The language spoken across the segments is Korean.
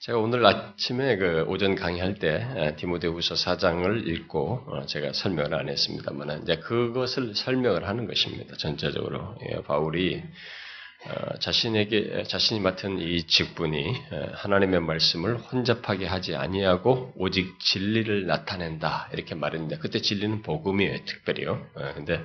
제가 오늘 아침에 그 오전 강의할 때 디모데후서 4장을 읽고 어, 제가 설명을 안 했습니다만 이제 그것을 설명을 하는 것입니다. 전체적으로 예, 바울이 어, 자신에게 자신이 맡은 이 직분이 하나님의 말씀을 혼잡하게 하지 아니하고 오직 진리를 나타낸다 이렇게 말했는데 그때 진리는 복음이에요 특별히요. 어, 근데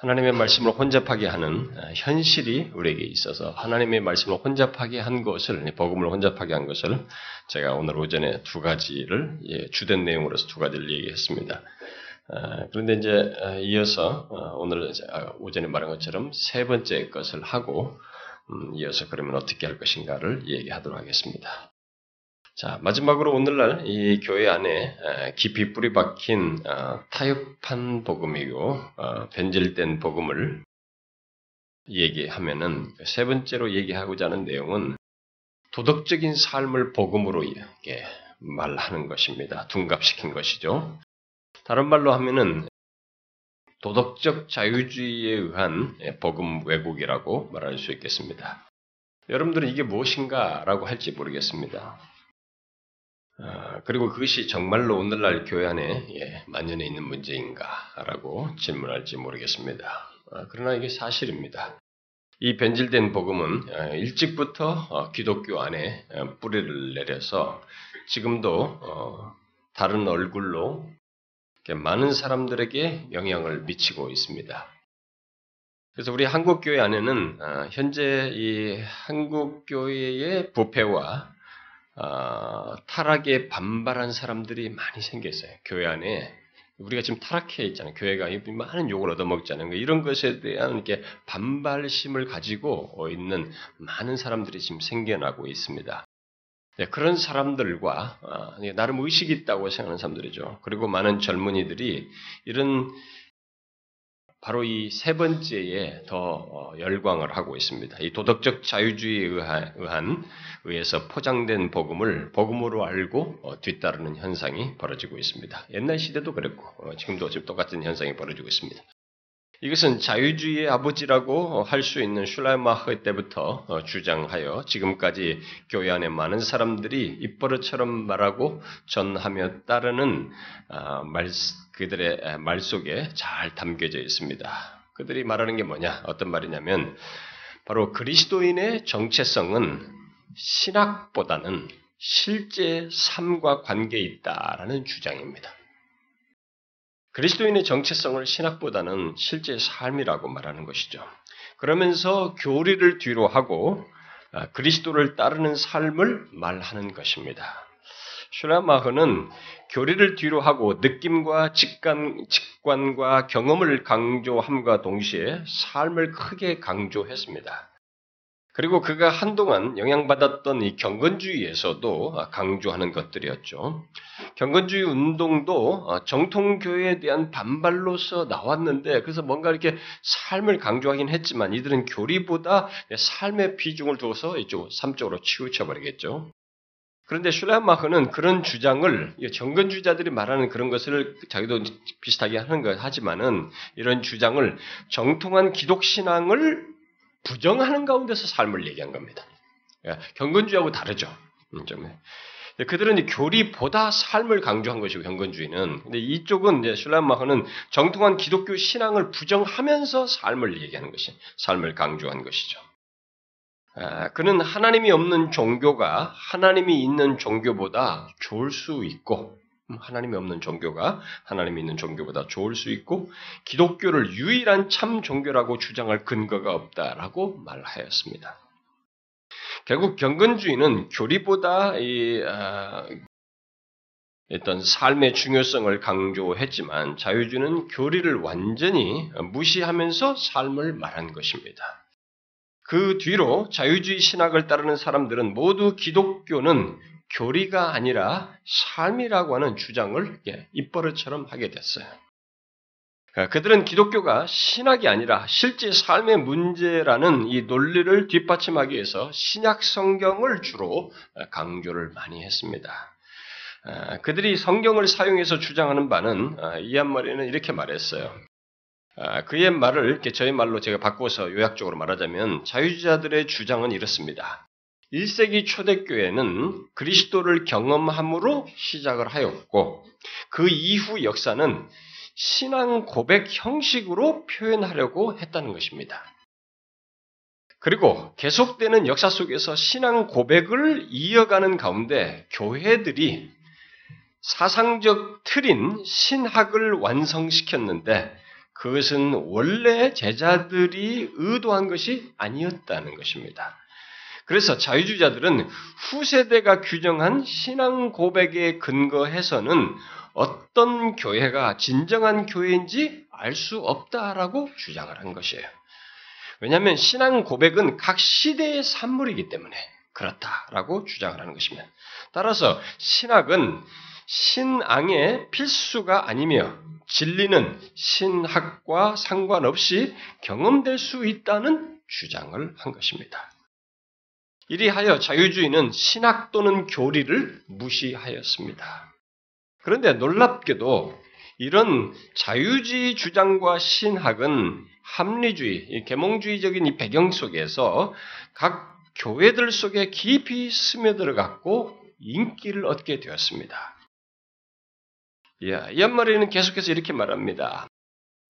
하나님의 말씀을 혼잡하게 하는 어, 현실이 우리에게 있어서 하나님의 말씀을 혼잡하게 한 것을 복음을 혼잡하게 한 것을 제가 오늘 오전에 두 가지를 예, 주된 내용으로서 두 가지를 얘기했습니다. 어, 그런데 이제 어, 이어서 오늘 아, 오전에 말한 것처럼 세 번째 것을 하고 음, 이어서 그러면 어떻게 할 것인가를 얘기하도록 하겠습니다. 자, 마지막으로 오늘날 이 교회 안에 깊이 뿌리 박힌 어, 타협한 복음이고 어, 변질된 복음을 얘기하면은 세 번째로 얘기하고자 하는 내용은 도덕적인 삶을 복음으로 이렇게 말하는 것입니다. 둔갑시킨 것이죠. 다른 말로 하면은 도덕적 자유주의에 의한 복음 왜곡이라고 말할 수 있겠습니다. 여러분들은 이게 무엇인가라고 할지 모르겠습니다. 아, 그리고 그것이 정말로 오늘날 교회 안에 예, 만연해 있는 문제인가라고 질문할지 모르겠습니다. 아, 그러나 이게 사실입니다. 이 변질된 복음은 아, 일찍부터 어, 기독교 안에 어, 뿌리를 내려서 지금도 어, 다른 얼굴로 많은 사람들에게 영향을 미치고 있습니다. 그래서 우리 한국 교회 안에는 현재 이 한국 교회의 부패와 어, 타락에 반발한 사람들이 많이 생겼어요. 교회 안에 우리가 지금 타락해 있잖아요. 교회가 많은 욕을 얻어먹잖아요. 이런 것에 대한 이렇게 반발심을 가지고 있는 많은 사람들이 지금 생겨나고 있습니다. 네, 그런 사람들과 어, 나름 의식이 있다고 생각하는 사람들이죠. 그리고 많은 젊은이들이 이런 바로 이 세 번째에 더 어, 열광을 하고 있습니다. 이 도덕적 자유주의에 의한, 의해서 포장된 복음을 복음으로 알고 어, 뒤따르는 현상이 벌어지고 있습니다. 옛날 시대도 그랬고 어, 지금도 지금 똑같은 현상이 벌어지고 있습니다. 이것은 자유주의의 아버지라고 할 수 있는 슐라이마흐 때부터 주장하여 지금까지 교회 안에 많은 사람들이 입버릇처럼 말하고 전하며 따르는 말, 그들의 말 속에 잘 담겨져 있습니다. 그들이 말하는 게 뭐냐? 어떤 말이냐면 바로 그리스도인의 정체성은 신학보다는 실제 삶과 관계에 있다라는 주장입니다. 그리스도인의 정체성을 신학보다는 실제 삶이라고 말하는 것이죠. 그러면서 교리를 뒤로 하고 아, 그리스도를 따르는 삶을 말하는 것입니다. 슈라마흐는 교리를 뒤로 하고 느낌과 직관, 직관과 경험을 강조함과 동시에 삶을 크게 강조했습니다. 그리고 그가 한동안 영향받았던 이 경건주의에서도 강조하는 것들이었죠. 경건주의 운동도 정통교회에 대한 반발로서 나왔는데, 그래서 뭔가 이렇게 삶을 강조하긴 했지만, 이들은 교리보다 삶의 비중을 두어서 이쪽 삶쪽으로 치우쳐 버리겠죠. 그런데 슐라마흐는 그런 주장을 정근주의자들이 말하는 그런 것을 자기도 비슷하게 하는 것 하지만은 이런 주장을 정통한 기독 신앙을 부정하는 가운데서 삶을 얘기한 겁니다. 예, 경건주의하고 다르죠. 음, 그들은 교리보다 삶을 강조한 것이고 경건주의는 근데 이쪽은 슐라마흐는 정통한 기독교 신앙을 부정하면서 삶을 얘기하는 것이 삶을 강조한 것이죠. 아, 그는 하나님이 없는 종교가 하나님이 있는 종교보다 좋을 수 있고, 음, 하나님이 없는 종교가 하나님이 있는 종교보다 좋을 수 있고, 기독교를 유일한 참 종교라고 주장할 근거가 없다라고 말하였습니다. 결국 경건주의는 교리보다 이, 아, 어떤 삶의 중요성을 강조했지만 자유주의는 교리를 완전히 무시하면서 삶을 말한 것입니다. 그 뒤로 자유주의 신학을 따르는 사람들은 모두 기독교는 교리가 아니라 삶이라고 하는 주장을 입버릇처럼 하게 됐어요. 그러니까 그들은 기독교가 신학이 아니라 실제 삶의 문제라는 이 논리를 뒷받침하기 위해서 신약 성경을 주로 강조를 많이 했습니다. 그들이 성경을 사용해서 주장하는 바는 이한 머리는 이렇게 말했어요. 아, 그의 말을 저희 말로 제가 바꿔서 요약적으로 말하자면 자유주의자들의 주장은 이렇습니다. 1세기 초대교회는 그리스도를 경험함으로 시작을 하였고 그 이후 역사는 신앙 고백 형식으로 표현하려고 했다는 것입니다. 그리고 계속되는 역사 속에서 신앙 고백을 이어가는 가운데 교회들이 사상적 틀인 신학을 완성시켰는데 그것은 원래 제자들이 의도한 것이 아니었다는 것입니다. 그래서 자유주의자들은 후세대가 규정한 신앙 고백에 근거해서는 어떤 교회가 진정한 교회인지 알 수 없다라고 주장을 한 것이에요. 왜냐하면 신앙 고백은 각 시대의 산물이기 때문에 그렇다라고 주장을 하는 것입니다. 따라서 신학은 신앙의 필수가 아니며 진리는 신학과 상관없이 경험될 수 있다는 주장을 한 것입니다. 이리하여 자유주의는 신학 또는 교리를 무시하였습니다. 그런데 놀랍게도 이런 자유주의 주장과 신학은 합리주의, 계몽주의적인 이 배경 속에서 각 교회들 속에 깊이 스며들어갔고 인기를 얻게 되었습니다. 예, 이한마리는 계속해서 이렇게 말합니다.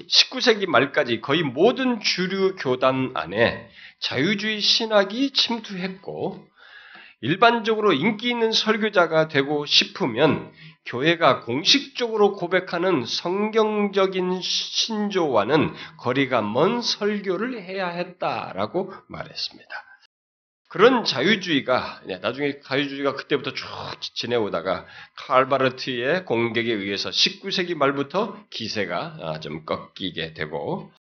19세기 말까지 거의 모든 주류 교단 안에 자유주의 신학이 침투했고 일반적으로 인기 있는 설교자가 되고 싶으면 교회가 공식적으로 고백하는 성경적인 신조와는 거리가 먼 설교를 해야 했다라고 말했습니다. 그런 자유주의가 나중에 자유주의가 그때부터 쭉 지내오다가 칼바르트의 공격에 의해서 19세기 말부터 기세가 아, 좀 꺾이게 되고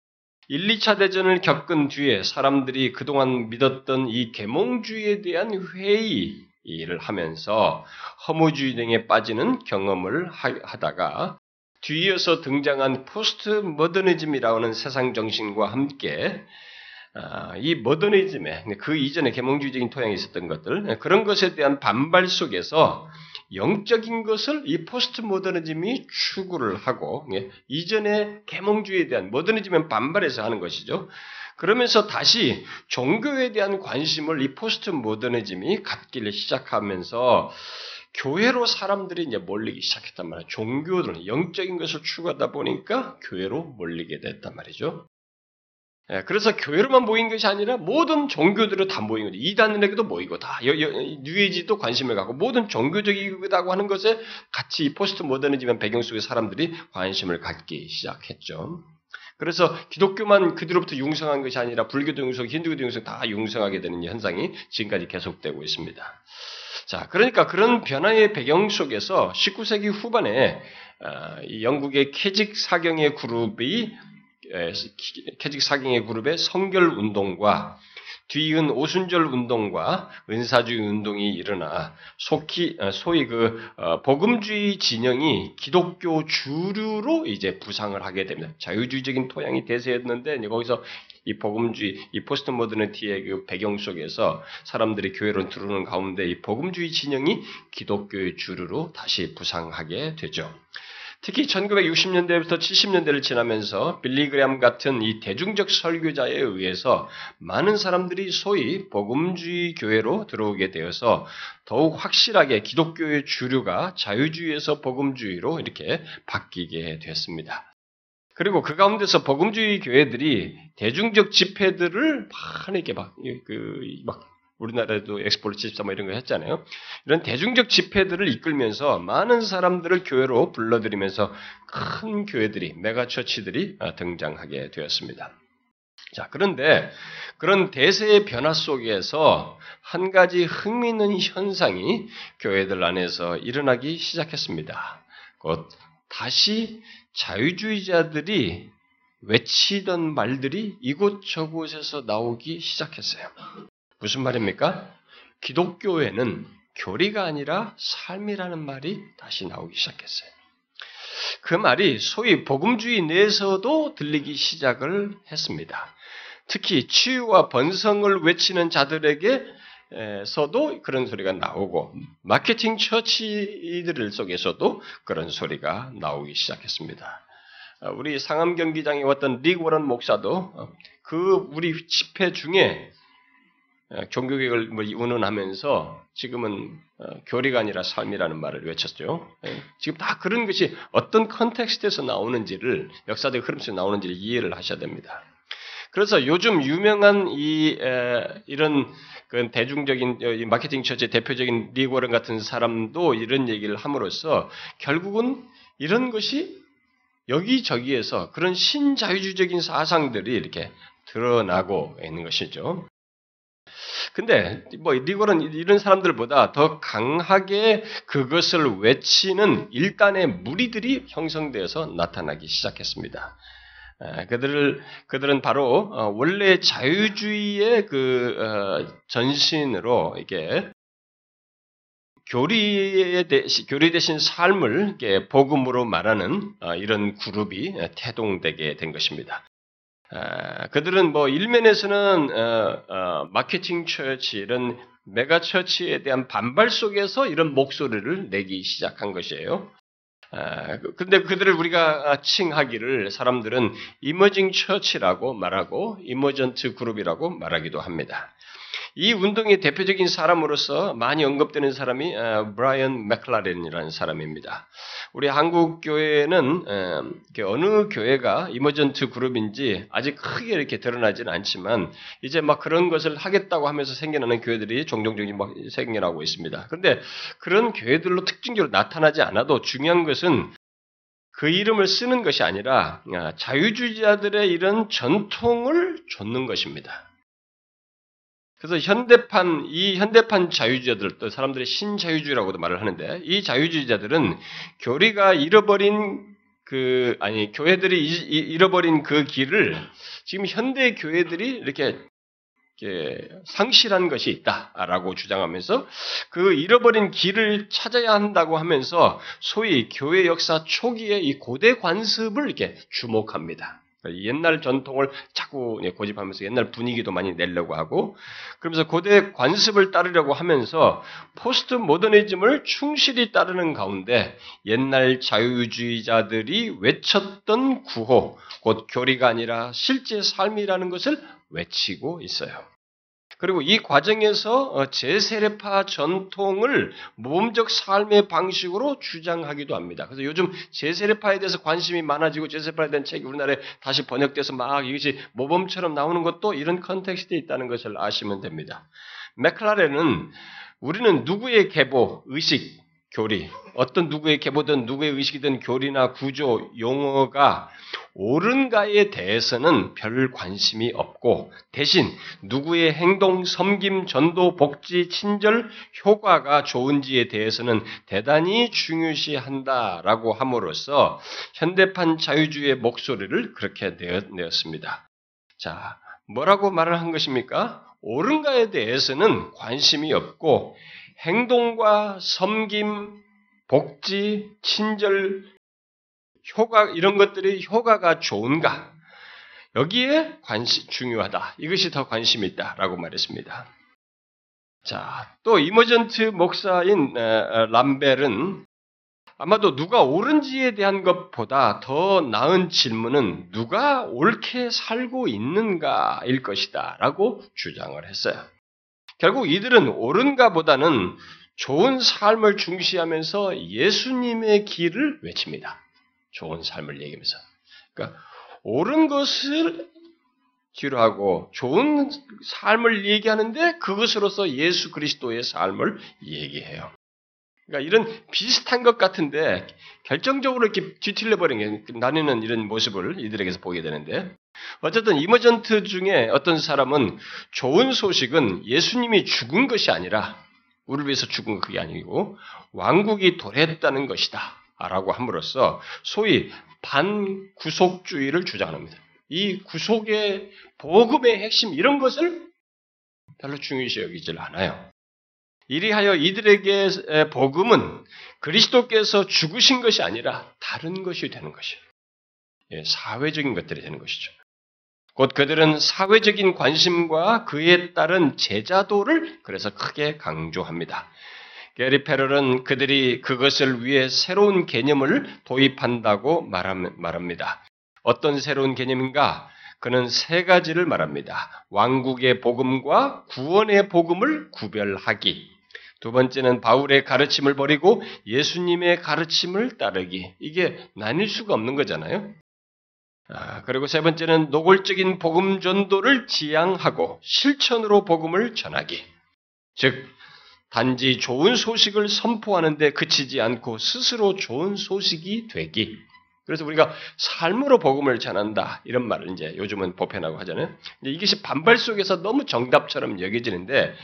1, 2차 대전을 겪은 뒤에 사람들이 그동안 믿었던 이 계몽주의에 대한 회의를 하면서 허무주의 등에 빠지는 경험을 하다가 뒤이어서 등장한 포스트 모더니즘이라고 하는 세상 정신과 함께 아, 이 모더니즘에 그 이전에 계몽주의적인 토양이 있었던 것들 그런 것에 대한 반발 속에서 영적인 것을 이 포스트 모더니즘이 추구를 하고 예, 이전의 계몽주의에 대한 모더니즘에 반발해서 하는 것이죠. 그러면서 다시 종교에 대한 관심을 이 포스트 모더니즘이 갖기를 시작하면서 교회로 사람들이 이제 몰리기 시작했단 말이에요. 종교들은 영적인 것을 추구하다 보니까 교회로 몰리게 됐단 말이죠. 예, 그래서 교회로만 모인 것이 아니라 모든 종교들을 다 모인 거죠. 이단에게도 모이고 다 뉴에이지도 관심을 갖고 모든 종교적이다고 하는 것에 같이 포스트 모더니즘의 배경 속의 사람들이 관심을 갖기 시작했죠. 그래서 기독교만 그뒤로부터 융성한 것이 아니라 불교도 융성, 힌두교도 융성 다 융성하게 되는 현상이 지금까지 계속되고 있습니다. 자, 그러니까 그런 변화의 배경 속에서 19세기 후반에 어, 영국의 케직 사경회 그룹이 캐직 사경의 그룹의 성결 운동과 뒤이은 오순절 운동과 은사주의 운동이 일어나 속히 어, 소위 그 어, 복음주의 진영이 기독교 주류로 이제 부상을 하게 됩니다. 자유주의적인 토양이 대세였는데 거기서 이 복음주의, 이 포스트 모더니티의 그 배경 속에서 사람들이 교회로 들어오는 가운데 이 복음주의 진영이 기독교의 주류로 다시 부상하게 되죠. 특히 1960년대부터 70년대를 지나면서 빌리그램 같은 이 대중적 설교자에 의해서 많은 사람들이 소위 복음주의 교회로 들어오게 되어서 더욱 확실하게 기독교의 주류가 자유주의에서 복음주의로 이렇게 바뀌게 됐습니다. 그리고 그 가운데서 복음주의 교회들이 대중적 집회들을 막 이렇게 막, 그, 막 우리나라에도 엑스폴로 74뭐 이런 거 했잖아요. 이런 대중적 집회들을 이끌면서 많은 사람들을 교회로 불러들이면서 큰 교회들이, 메가처치들이 아, 등장하게 되었습니다. 자, 그런데 그런 대세의 변화 속에서 한 가지 흥미있는 현상이 교회들 안에서 일어나기 시작했습니다. 곧 다시 자유주의자들이 외치던 말들이 이곳저곳에서 나오기 시작했어요. 무슨 말입니까? 기독교에는 교리가 아니라 삶이라는 말이 다시 나오기 시작했어요. 그 말이 소위 복음주의 내에서도 들리기 시작을 했습니다. 특히 치유와 번성을 외치는 자들에게서도 그런 소리가 나오고 마케팅 처치들 속에서도 그런 소리가 나오기 시작했습니다. 우리 상암 경기장에 왔던 릭 워런 목사도 그 우리 집회 중에 어, 종교개혁을 뭐 운운하면서 지금은 어, 교리가 아니라 삶이라는 말을 외쳤죠. 예, 지금 다 그런 것이 어떤 컨텍스트에서 나오는지를 역사적 흐름에서 나오는지를 이해를 하셔야 됩니다. 그래서 요즘 유명한 이 에, 이런 그 대중적인 어, 마케팅 처치의 대표적인 리고런 같은 사람도 이런 얘기를 함으로써 결국은 이런 것이 여기저기에서 그런 신자유주의적인 사상들이 이렇게 드러나고 있는 것이죠. 근데 뭐 리골은 이런 사람들보다 더 강하게 그것을 외치는 일단의 무리들이 형성되어서 나타나기 시작했습니다. 그들을 그들은 바로 어, 원래 자유주의의 그 어, 전신으로 이게 교리에 대, 교리 대신 삶을 복음으로 말하는 어, 이런 그룹이 태동되게 된 것입니다. 그들은 뭐 일면에서는 어, 어, marketing church 이런 mega church에 대한 반발 속에서 이런 목소리를 내기 시작한 것이에요. 근데 그들을 우리가 칭하기를 사람들은 emerging church라고 말하고 emergent 그룹이라고 말하기도 합니다. 이 운동의 대표적인 사람으로서 많이 언급되는 사람이 브라이언 맥클라렌이라는 사람입니다. 우리 한국 교회는 어느 교회가 이머전트 그룹인지 아직 크게 이렇게 드러나지는 않지만 이제 막 그런 것을 하겠다고 하면서 생겨나는 교회들이 종종 막 생겨나고 있습니다. 그런데 그런 교회들로 특징적으로 나타나지 않아도 중요한 것은 그 이름을 쓰는 것이 아니라 아, 자유주의자들의 이런 전통을 좇는 것입니다. 그래서 현대판 이 현대판 자유주의자들 또 사람들이 신자유주의라고도 말을 하는데 이 자유주의자들은 교리가 잃어버린 그 아니 교회들이 잃어버린 그 길을 지금 현대 교회들이 이렇게 상실한 것이 있다라고 주장하면서 그 잃어버린 길을 찾아야 한다고 하면서 소위 교회 역사 초기의 이 고대 관습을 이렇게 주목합니다. 옛날 전통을 자꾸 고집하면서 옛날 분위기도 많이 내려고 하고 그러면서 고대 관습을 따르려고 하면서 포스트 모더니즘을 충실히 따르는 가운데 옛날 자유주의자들이 외쳤던 구호, 곧 교리가 아니라 실제 삶이라는 것을 외치고 있어요. 그리고 이 과정에서 어, 재세례파 전통을 모범적 삶의 방식으로 주장하기도 합니다. 그래서 요즘 재세례파에 대해서 관심이 많아지고 재세례파에 대한 책이 우리나라에 다시 번역돼서 막 이것이 모범처럼 나오는 것도 이런 context에 있다는 것을 아시면 됩니다. 맥클라렌은 우리는 누구의 계보, 의식, 교리, 어떤 누구의 계보든 누구의 의식이든 교리나 구조, 용어가 옳은가에 대해서는 별 관심이 없고 대신 누구의 행동, 섬김, 전도, 복지, 친절, 효과가 좋은지에 대해서는 대단히 중요시한다라고 함으로써 현대판 자유주의의 목소리를 그렇게 내었습니다. 자, 뭐라고 말을 한 것입니까? 옳은가에 대해서는 관심이 없고 행동과 섬김, 복지, 친절, 효과 이런 것들이 효과가 좋은가? 여기에 관심 중요하다. 이것이 더 관심이 있다라고 말했습니다. 자, 또 이머전트 목사인 람벨은 아마도 누가 옳은지에 대한 것보다 더 나은 질문은 누가 옳게 살고 있는가일 것이다 라고 주장을 했어요. 결국 이들은 옳은가 보다는 좋은 삶을 중시하면서 예수님의 길을 외칩니다. 좋은 삶을 얘기하면서. 그러니까 옳은 것을 뒤로 하고 좋은 삶을 얘기하는데 그것으로서 예수 그리스도의 삶을 얘기해요. 그러니까 이런 비슷한 것 같은데 결정적으로 이렇게 뒤틀려 버린 게 나뉘는 이런 모습을 이들에게서 보게 되는데 어쨌든 이머전트 중에 어떤 사람은 좋은 소식은 예수님이 죽은 것이 아니라 우리를 위해서 죽은 그게 아니고 왕국이 도래했다는 것이다. 라고 함으로써 소위 반구속주의를 주장합니다. 이 구속의 복음의 핵심 이런 것을 별로 중요시 여기질 않아요. 이리하여 이들에게 복음은 그리스도께서 죽으신 것이 아니라 다른 것이 되는 것이에요. 예, 사회적인 것들이 되는 것이죠. 곧 그들은 사회적인 관심과 그에 따른 제자도를 그래서 크게 강조합니다. 게리 페럴은 그들이 그것을 위해 새로운 개념을 도입한다고 말합니다. 어떤 새로운 개념인가? 그는 세 가지를 말합니다. 왕국의 복음과 구원의 복음을 구별하기. 두 번째는 바울의 가르침을 버리고 예수님의 가르침을 따르기. 이게 나뉠 수가 없는 거잖아요. 아, 그리고 세 번째는 노골적인 복음 전도를 지향하고 실천으로 복음을 전하기. 즉, 단지 좋은 소식을 선포하는데 그치지 않고 스스로 좋은 소식이 되기. 그래서 우리가 삶으로 복음을 전한다 이런 말을 이제 요즘은 보편하고 하잖아요. 이것이 반발 속에서 너무 정답처럼 여겨지는데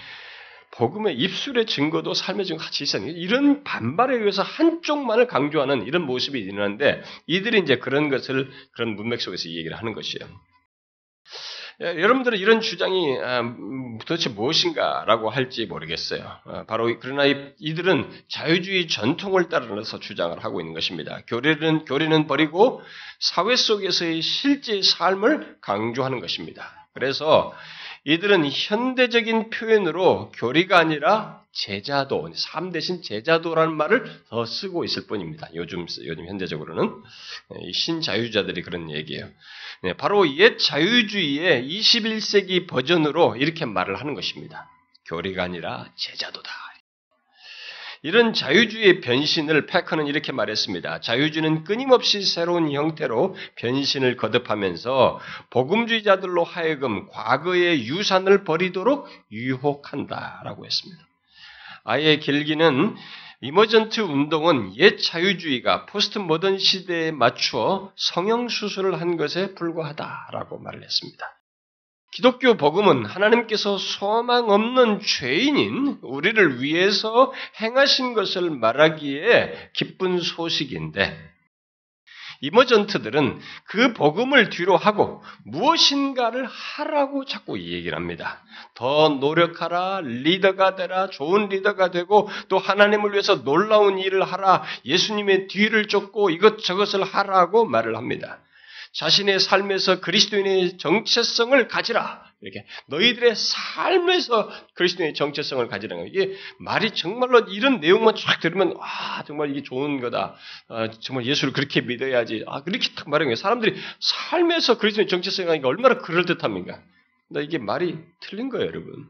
복음의 입술의 증거도 삶의 증거 같이 있어요. 이런 반발에 의해서 한쪽만을 강조하는 이런 모습이 일어나는데 이들이 이제 그런 것을 그런 문맥 속에서 얘기를 하는 것이에요. 예, 여러분들은 이런 주장이 아, 음, 도대체 무엇인가라고 할지 모르겠어요. 아, 바로 그러나 이들은 자유주의 전통을 따라서 주장을 하고 있는 것입니다. 교리는 교리는 버리고 사회 속에서의 실제 삶을 강조하는 것입니다. 그래서 이들은 현대적인 표현으로 교리가 아니라 제자도, 삶 대신 제자도라는 말을 더 쓰고 있을 뿐입니다. 요즘, 요즘 현대적으로는. 신자유자들이 그런 얘기예요. 네, 바로 옛 자유주의의 21세기 버전으로 이렇게 말을 하는 것입니다. 교리가 아니라 제자도다. 이런 자유주의의 변신을 패커는 이렇게 말했습니다. 자유주의는 끊임없이 새로운 형태로 변신을 거듭하면서 복음주의자들로 하여금 과거의 유산을 버리도록 유혹한다라고 했습니다. 아예 길기는 이머전트 운동은 옛 자유주의가 포스트 모던 시대에 맞추어 성형 수술을 한 것에 불과하다라고 말을 했습니다. 기독교 복음은 하나님께서 소망 없는 죄인인 우리를 위해서 행하신 것을 말하기에 기쁜 소식인데 이머전트들은 그 복음을 뒤로 하고 무엇인가를 하라고 자꾸 얘기를 합니다. 더 노력하라, 리더가 되라, 좋은 리더가 되고 또 하나님을 위해서 놀라운 일을 하라, 예수님의 뒤를 쫓고 이것저것을 하라고 말을 합니다. 자신의 삶에서 그리스도인의 정체성을 가지라. 이렇게 너희들의 삶에서 그리스도인의 정체성을 가지라는 거예요. 이게 말이 정말로 이런 내용만 쫙 들으면 아 정말 이게 좋은 거다. 아, 정말 예수를 그렇게 믿어야지. 아 그렇게 딱 말하는 거예요. 사람들이 삶에서 그리스도인의 정체성이 얼마나 그럴 듯합니까? 근데 이게 말이 틀린 거예요, 여러분.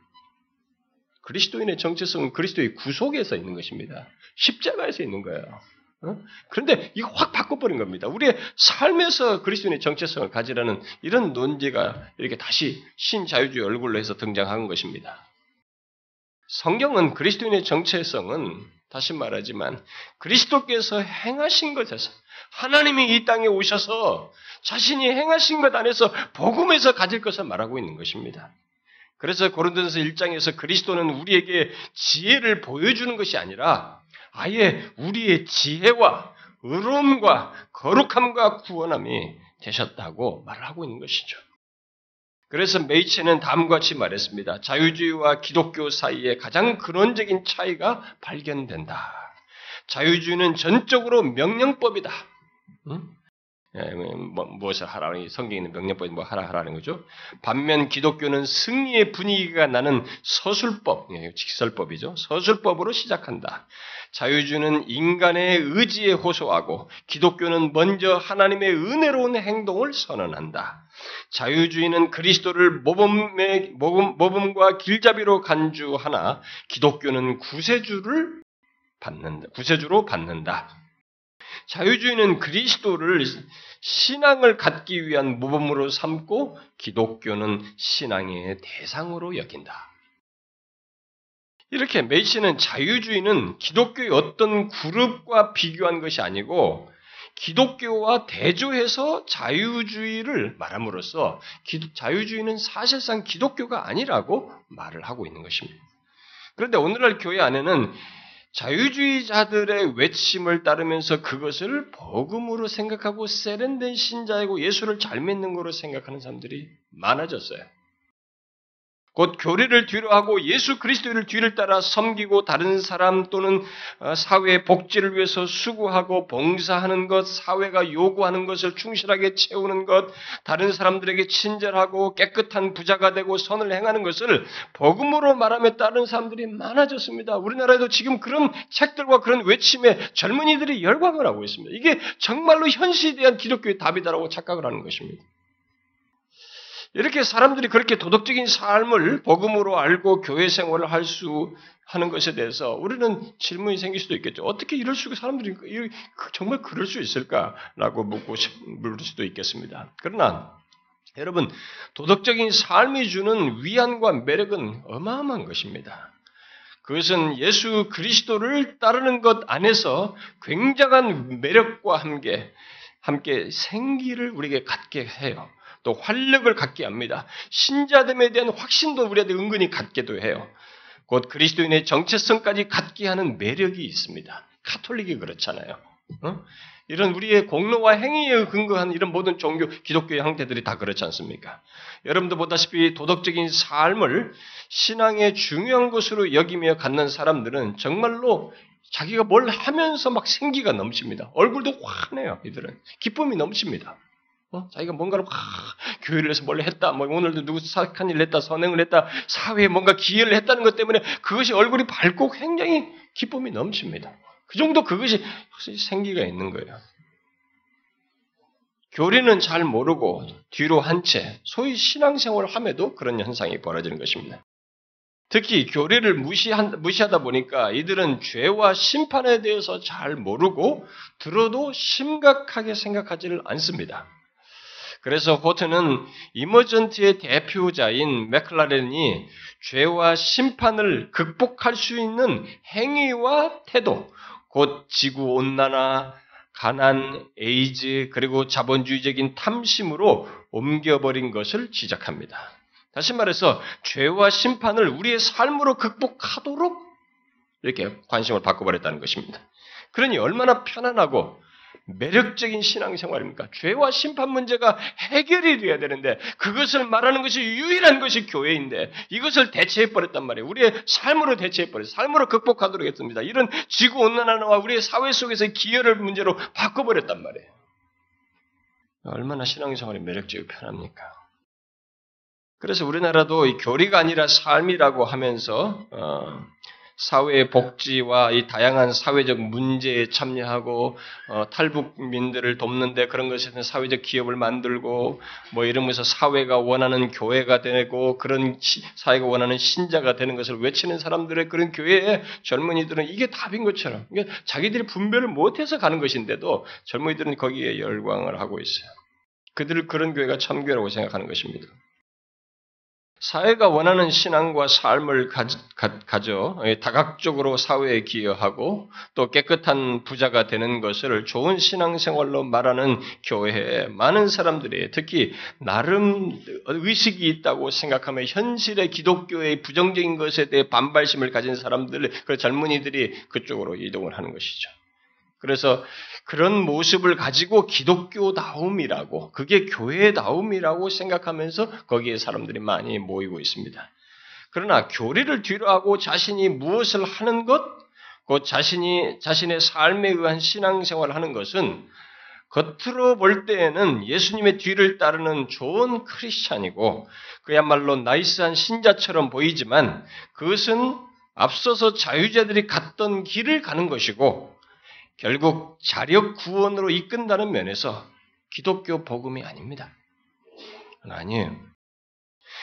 그리스도인의 정체성은 그리스도의 구속에서 있는 것입니다. 십자가에서 있는 거예요. 어? 그런데 이거 확 바꿔버린 겁니다. 우리의 삶에서 그리스도인의 정체성을 가지라는 이런 논제가 이렇게 다시 신자유주의 얼굴로 해서 등장한 것입니다. 성경은 그리스도인의 정체성은 다시 말하지만 그리스도께서 행하신 것에서 하나님이 이 땅에 오셔서 자신이 행하신 것 안에서 복음에서 가질 것을 말하고 있는 것입니다. 그래서 고린도전서 1장에서 그리스도는 우리에게 지혜를 보여주는 것이 아니라 아예 우리의 지혜와 의로움과 거룩함과 구원함이 되셨다고 말을 하고 있는 것이죠. 그래서 메이체는 다음과 같이 말했습니다. 자유주의와 기독교 사이에 가장 근원적인 차이가 발견된다. 자유주의는 전적으로 명령법이다. 응? 예, 뭐, 무엇을 하라는 성경에 있는 명령법이 뭐 하라 하라는 거죠. 반면 기독교는 승리의 분위기가 나는 서술법, 예, 직설법이죠. 서술법으로 시작한다. 자유주는 인간의 의지에 호소하고 기독교는 먼저 하나님의 은혜로운 행동을 선언한다. 자유주의는 그리스도를 모범의 모범, 모범과 길잡이로 간주하나 기독교는 구세주를 받는다. 구세주로 받는다. 자유주의는 그리스도를 신앙을 갖기 위한 모범으로 삼고 기독교는 신앙의 대상으로 여긴다. 이렇게 메이시는 자유주의는 기독교의 어떤 그룹과 비교한 것이 아니고 기독교와 대조해서 자유주의를 말함으로써 자유주의는 사실상 기독교가 아니라고 말을 하고 있는 것입니다. 그런데 오늘날 교회 안에는 자유주의자들의 외침을 따르면서 그것을 복음으로 생각하고 세련된 신자이고 예수를 잘 믿는 거로 생각하는 사람들이 많아졌어요. 곧 교리를 뒤로 하고 예수 그리스도를 뒤를 따라 섬기고 다른 사람 또는 어, 사회의 복지를 위해서 수고하고 봉사하는 것, 사회가 요구하는 것을 충실하게 채우는 것, 다른 사람들에게 친절하고 깨끗한 부자가 되고 선을 행하는 것을 복음으로 말하며 따른 사람들이 많아졌습니다. 우리나라에도 지금 그런 책들과 그런 외침에 젊은이들이 열광을 하고 있습니다. 이게 정말로 현실에 대한 기독교의 답이다라고 착각을 하는 것입니다. 이렇게 사람들이 그렇게 도덕적인 삶을 복음으로 알고 교회 생활을 할 수 하는 것에 대해서 우리는 질문이 생길 수도 있겠죠. 어떻게 이럴 수가 사람들이 정말 그럴 수 있을까라고 묻고 물을 수도 있겠습니다. 그러나 여러분 도덕적인 삶이 주는 위안과 매력은 어마어마한 것입니다. 그것은 예수 그리스도를 따르는 것 안에서 굉장한 매력과 함께 함께 생기를 우리에게 갖게 해요. 또 활력을 갖게 합니다. 신자됨에 대한 확신도 우리한테 은근히 갖게도 해요. 곧 그리스도인의 정체성까지 갖게 하는 매력이 있습니다. 카톨릭이 그렇잖아요. 어? 이런 우리의 공로와 행위에 근거한 이런 모든 종교, 기독교의 형태들이 다 그렇지 않습니까? 여러분도 보다시피 도덕적인 삶을 신앙의 중요한 것으로 여기며 갖는 사람들은 정말로 자기가 뭘 하면서 막 생기가 넘칩니다. 얼굴도 환해요, 이들은. 기쁨이 넘칩니다. 어? 자기가 뭔가를 와, 교회를 해서 뭘 했다, 뭐 오늘도 누구 사악한 일을 했다, 선행을 했다, 사회에 뭔가 기여를 했다는 것 때문에 그것이 얼굴이 밝고 굉장히 기쁨이 넘칩니다. 그 정도 그것이 생기가 있는 거예요. 교리는 잘 모르고 뒤로 한 채 소위 신앙생활을 함에도 그런 현상이 벌어지는 것입니다. 특히 교리를 무시한, 무시하다 보니까 이들은 죄와 심판에 대해서 잘 모르고 들어도 심각하게 생각하지를 않습니다. 그래서 호트는 이머전트의 대표자인 맥클라렌이 죄와 심판을 극복할 수 있는 행위와 태도, 곧 지구 온난화, 가난, 에이즈, 그리고 자본주의적인 탐심으로 옮겨버린 것을 지적합니다. 다시 말해서 죄와 심판을 우리의 삶으로 극복하도록 이렇게 관심을 바꿔버렸다는 것입니다. 그러니 얼마나 편안하고 매력적인 신앙생활입니까? 죄와 심판 문제가 해결이 돼야 되는데 그것을 말하는 것이 유일한 것이 교회인데 이것을 대체해버렸단 말이에요. 우리의 삶으로 대체해버렸어요. 삶으로 극복하도록 했습니다. 이런 지구온난화와 우리의 사회 속에서 기여를 문제로 바꿔버렸단 말이에요. 얼마나 신앙생활이 매력적이고 편합니까? 그래서 우리나라도 이 교리가 아니라 삶이라고 하면서 어, 사회 복지와 이 다양한 사회적 문제에 참여하고 어, 탈북민들을 돕는데 그런 것에 대한 사회적 기업을 만들고 뭐 이러면서 사회가 원하는 교회가 되고 그런 시, 사회가 원하는 신자가 되는 것을 외치는 사람들의 그런 교회에 젊은이들은 이게 답인 것처럼 그러니까 자기들이 분별을 못해서 가는 것인데도 젊은이들은 거기에 열광을 하고 있어요. 그들을 그런 교회가 참교라고 생각하는 것입니다. 사회가 원하는 신앙과 삶을 가져 다각적으로 사회에 기여하고 또 깨끗한 부자가 되는 것을 좋은 신앙생활로 말하는 교회에 많은 사람들이 특히 나름 의식이 있다고 생각하며 현실의 기독교의 부정적인 것에 대해 반발심을 가진 사람들, 그 젊은이들이 그쪽으로 이동을 하는 것이죠. 그래서 그런 모습을 가지고 기독교다움이라고, 그게 교회다움이라고 생각하면서 거기에 사람들이 많이 모이고 있습니다. 그러나 교리를 뒤로하고 자신이 무엇을 하는 것, 그 자신이 자신의 삶에 의한 신앙생활을 하는 것은 겉으로 볼 때에는 예수님의 뒤를 따르는 좋은 크리스찬이고 그야말로 나이스한 신자처럼 보이지만 그것은 앞서서 자유자들이 갔던 길을 가는 것이고 결국 자력 구원으로 이끈다는 면에서 기독교 복음이 아닙니다. 아니에요.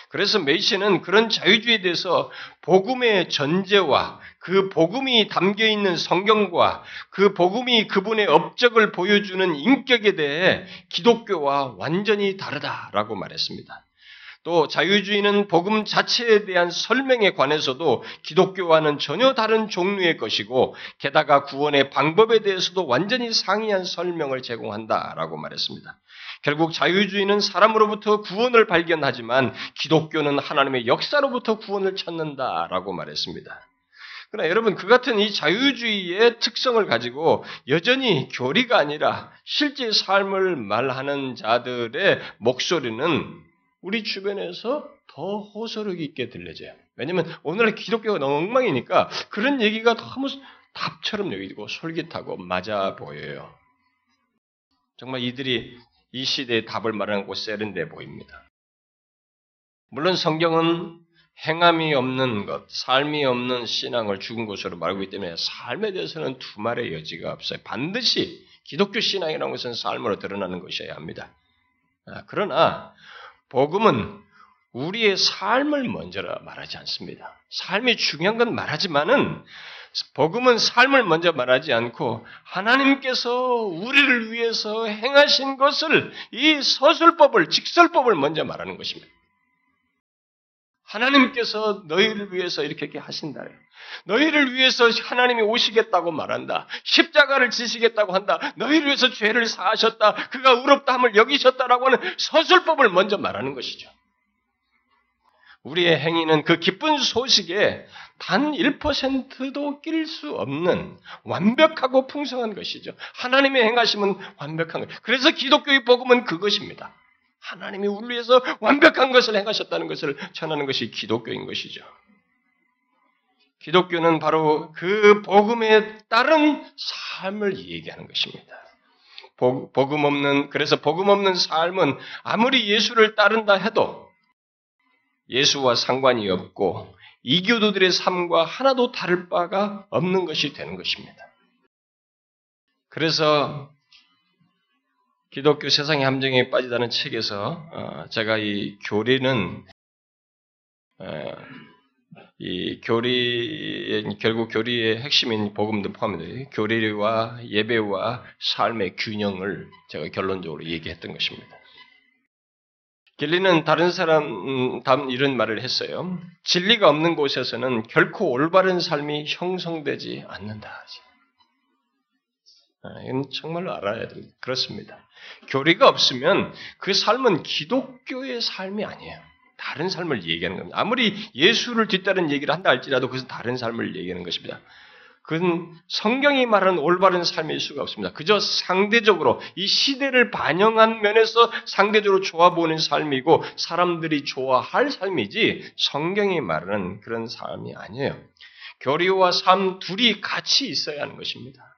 그래서 메이시는 그런 자유주의에 대해서 복음의 전제와 그 복음이 담겨 있는 성경과 그 복음이 그분의 업적을 보여주는 인격에 대해 기독교와 완전히 다르다라고 말했습니다. 또 자유주의는 복음 자체에 대한 설명에 관해서도 기독교와는 전혀 다른 종류의 것이고 게다가 구원의 방법에 대해서도 완전히 상이한 설명을 제공한다라고 말했습니다. 결국 자유주의는 사람으로부터 구원을 발견하지만 기독교는 하나님의 역사로부터 구원을 찾는다라고 말했습니다. 그러나 여러분 그 같은 이 자유주의의 특성을 가지고 여전히 교리가 아니라 실제 삶을 말하는 자들의 목소리는 우리 주변에서 더 호소력 있게 들려져요. 왜냐면 오늘의 기독교가 너무 엉망이니까 그런 얘기가 너무 답처럼 여기고 솔깃하고 맞아 보여요. 정말 이들이 이 시대의 답을 말하는 곳 세련돼 보입니다. 물론 성경은 행함이 없는 것, 삶이 없는 신앙을 죽은 것으로 말하고 있기 때문에 삶에 대해서는 두 말의 여지가 없어요. 반드시 기독교 신앙이라는 것은 삶으로 드러나는 것이어야 합니다. 아, 그러나 복음은 우리의 삶을 먼저 말하지 않습니다. 삶이 중요한 건 말하지만은 복음은 삶을 먼저 말하지 않고 하나님께서 우리를 위해서 행하신 것을 이 서술법을 직설법을 먼저 말하는 것입니다. 하나님께서 너희를 위해서 이렇게, 이렇게 하신다. 너희를 위해서 하나님이 오시겠다고 말한다. 십자가를 지시겠다고 한다. 너희를 위해서 죄를 사하셨다. 그가 의롭다함을 여기셨다라고 하는 서술법을 먼저 말하는 것이죠. 우리의 행위는 그 기쁜 소식에 단 1%도 낄 수 없는 완벽하고 풍성한 것이죠. 하나님의 행하심은 완벽한 것. 그래서 기독교의 복음은 그것입니다. 하나님이 우리 위해서 완벽한 것을 행하셨다는 것을 전하는 것이 기독교인 것이죠. 기독교는 바로 그 복음에 따른 삶을 얘기하는 것입니다. 복 음 없는, 그래서 복음 없는 삶은 아무리 예수를 따른다 해도 예수와 상관이 없고 이교도들의 삶과 하나도 다를 바가 없는 것이 되는 것입니다. 그래서 기독교 세상의 함정에 빠지다는 책에서 어, 제가 이 교리는 어, 이 교리 결국 교리의 핵심인 복음도 포함되어 교리와 예배와 삶의 균형을 제가 결론적으로 얘기했던 것입니다. 길리는 다른 사람 음, 다음 이런 말을 했어요. 진리가 없는 곳에서는 결코 올바른 삶이 형성되지 않는다. 아, 이건 정말로 알아야 됩니다. 그렇습니다. 교리가 없으면 그 삶은 기독교의 삶이 아니에요. 다른 삶을 얘기하는 겁니다. 아무리 예수를 뒤따른 얘기를 한다 할지라도 그것은 다른 삶을 얘기하는 것입니다. 그건 성경이 말하는 올바른 삶일 수가 없습니다. 그저 상대적으로 이 시대를 반영한 면에서 상대적으로 좋아 보이는 삶이고 사람들이 좋아할 삶이지 성경이 말하는 그런 삶이 아니에요. 교리와 삶 둘이 같이 있어야 하는 것입니다.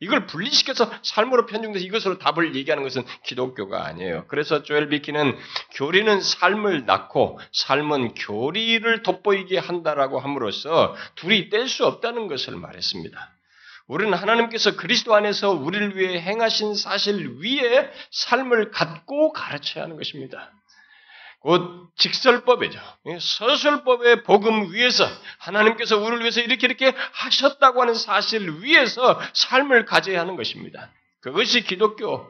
이걸 분리시켜서 삶으로 편중돼서 이것으로 답을 얘기하는 것은 기독교가 아니에요. 그래서 조엘 비키는 교리는 삶을 낳고 삶은 교리를 돋보이게 한다라고 함으로써 둘이 뗄 수 없다는 것을 말했습니다. 우리는 하나님께서 그리스도 안에서 우리를 위해 행하신 사실 위에 삶을 갖고 가르쳐야 하는 것입니다. 곧 직설법이죠. 서술법의 복음 위에서 하나님께서 우리를 위해서 이렇게 이렇게 하셨다고 하는 사실 위에서 삶을 가져야 하는 것입니다. 그것이 기독교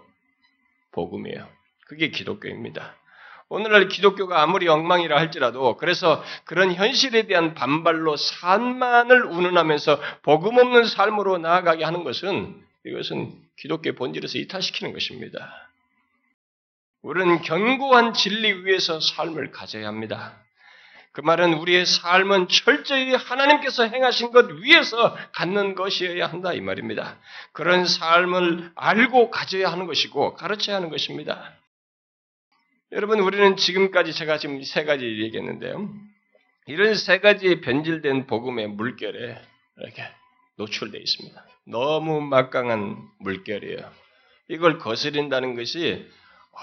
복음이에요. 그게 기독교입니다. 오늘날 기독교가 아무리 엉망이라 할지라도 그래서 그런 현실에 대한 반발로 산만을 운운하면서 복음 없는 삶으로 나아가게 하는 것은 이것은 기독교의 본질에서 이탈시키는 것입니다. 우리는 견고한 진리 위에서 삶을 가져야 합니다. 그 말은 우리의 삶은 철저히 하나님께서 행하신 것 위에서 갖는 것이어야 한다 이 말입니다. 그런 삶을 알고 가져야 하는 것이고 가르쳐야 하는 것입니다. 여러분 우리는 지금까지 제가 지금 세 가지 얘기했는데요. 이런 세 가지의 변질된 복음의 물결에 이렇게 노출되어 있습니다. 너무 막강한 물결이에요. 이걸 거스린다는 것이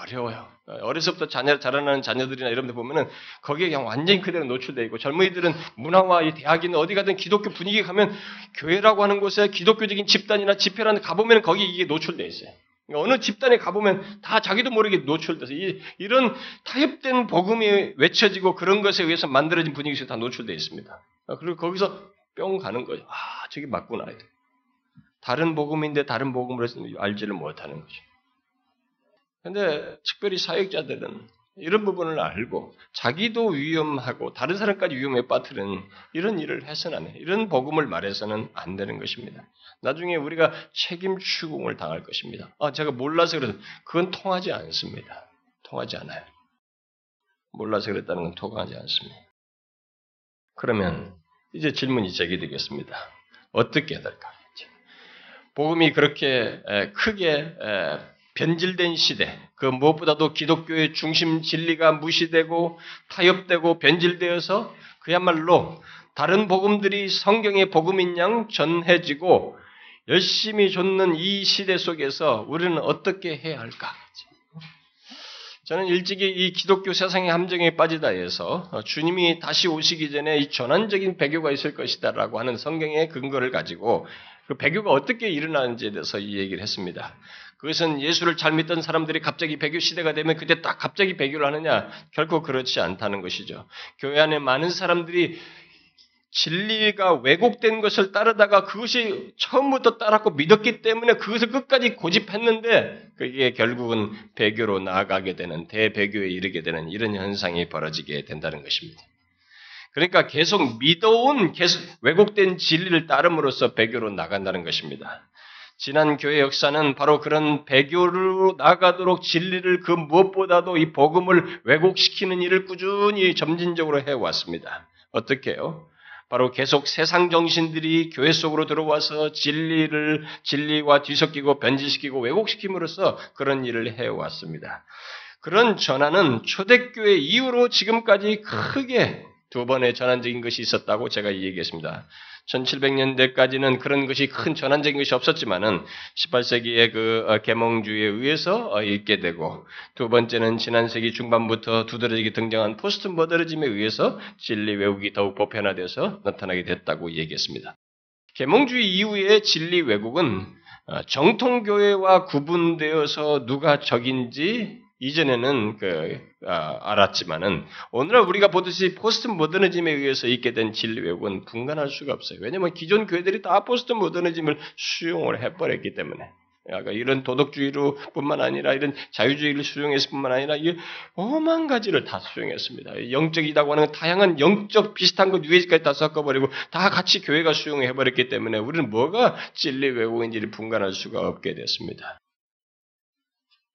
어려워요. 어려서부터 자녀, 자라나는 자녀들이나 이런 데 보면은 거기에 그냥 완전히 그대로 노출되어 있고 젊은이들은 문화와 이 대학이나 어디 가든 기독교 분위기 가면 교회라고 하는 곳에 기독교적인 집단이나 집회라는 가보면 거기 이게 노출되어 있어요. 그러니까 어느 집단에 가보면 다 자기도 모르게 노출돼서 이, 이런 타협된 복음이 외쳐지고 그런 것에 의해서 만들어진 분위기 에서다 노출되어 있습니다. 그리고 거기서 뿅 가는 거죠. 아, 저게 맞구나. 다른 복음인데 다른 복음으로 알지를 못하는 거죠. 근데 특별히 사역자들은 이런 부분을 알고 자기도 위험하고 다른 사람까지 위험에 빠뜨리는 이런 일을 해서는 안 해. 이런 복음을 말해서는 안 되는 것입니다. 나중에 우리가 책임 추궁을 당할 것입니다. 아, 제가 몰라서 그래서 그건 통하지 않습니다. 통하지 않아요. 몰라서 그랬다는 건 통하지 않습니다. 그러면 이제 질문이 제기되겠습니다. 어떻게 해야 될까? 복음이 그렇게 크게 변질된 시대, 그 무엇보다도 기독교의 중심 진리가 무시되고 타협되고 변질되어서 그야말로 다른 복음들이 성경의 복음인 양 전해지고 열심히 줬는 이 시대 속에서 우리는 어떻게 해야 할까? 저는 일찍이 이 기독교 세상의 함정에 빠지다 해서 주님이 다시 오시기 전에 이 전환적인 배교가 있을 것이다라고 하는 성경의 근거를 가지고 그 배교가 어떻게 일어나는지에 대해서 이 얘기를 했습니다. 그것은 예수를 잘 믿던 사람들이 갑자기 배교 시대가 되면 그때 딱 갑자기 배교를 하느냐? 결코 그렇지 않다는 것이죠. 교회 안에 많은 사람들이 진리가 왜곡된 것을 따르다가 그것이 처음부터 따랐고 믿었기 때문에 그것을 끝까지 고집했는데 그게 결국은 배교로 나아가게 되는 대배교에 이르게 되는 이런 현상이 벌어지게 된다는 것입니다. 그러니까 계속 믿어온 계속 왜곡된 진리를 따름으로써 배교로 나간다는 것입니다. 지난 교회 역사는 바로 그런 배교로 나가도록 진리를 그 무엇보다도 이 복음을 왜곡시키는 일을 꾸준히 점진적으로 해왔습니다. 어떻게요? 바로 계속 세상 정신들이 교회 속으로 들어와서 진리를 진리와 뒤섞이고 변질시키고 왜곡시킴으로써 그런 일을 해왔습니다. 그런 전환은 초대교회 이후로 지금까지 크게 두 번의 전환적인 것이 있었다고 제가 얘기했습니다. 1700년대까지는 그런 것이 큰 전환적인 것이 없었지만은 18세기의 그 어, 계몽주의에 의해서 어, 있게 되고 두 번째는 지난 세기 중반부터 두드러지게 등장한 포스트 모더니즘에 의해서 진리 왜곡이 더욱 보편화돼서 나타나게 됐다고 얘기했습니다. 계몽주의 이후의 진리 왜곡은 어, 정통교회와 구분되어서 누가 적인지 이전에는 그, 아, 알았지만은 오늘날 우리가 보듯이 포스트 모더니즘에 의해서 있게 된 진리 왜곡은 분간할 수가 없어요. 왜냐하면 기존 교회들이 다 포스트 모더니즘을 수용을 해버렸기 때문에. 그러니까 이런 도덕주의로 뿐만 아니라 이런 자유주의를 수용했을 뿐만 아니라 이게 오만 가지를 다 수용했습니다. 영적이라고 하는 다양한 영적 비슷한 것 뉴에이지까지 다 섞어버리고 다 같이 교회가 수용해버렸기 때문에 우리는 뭐가 진리 왜곡인지를 분간할 수가 없게 됐습니다.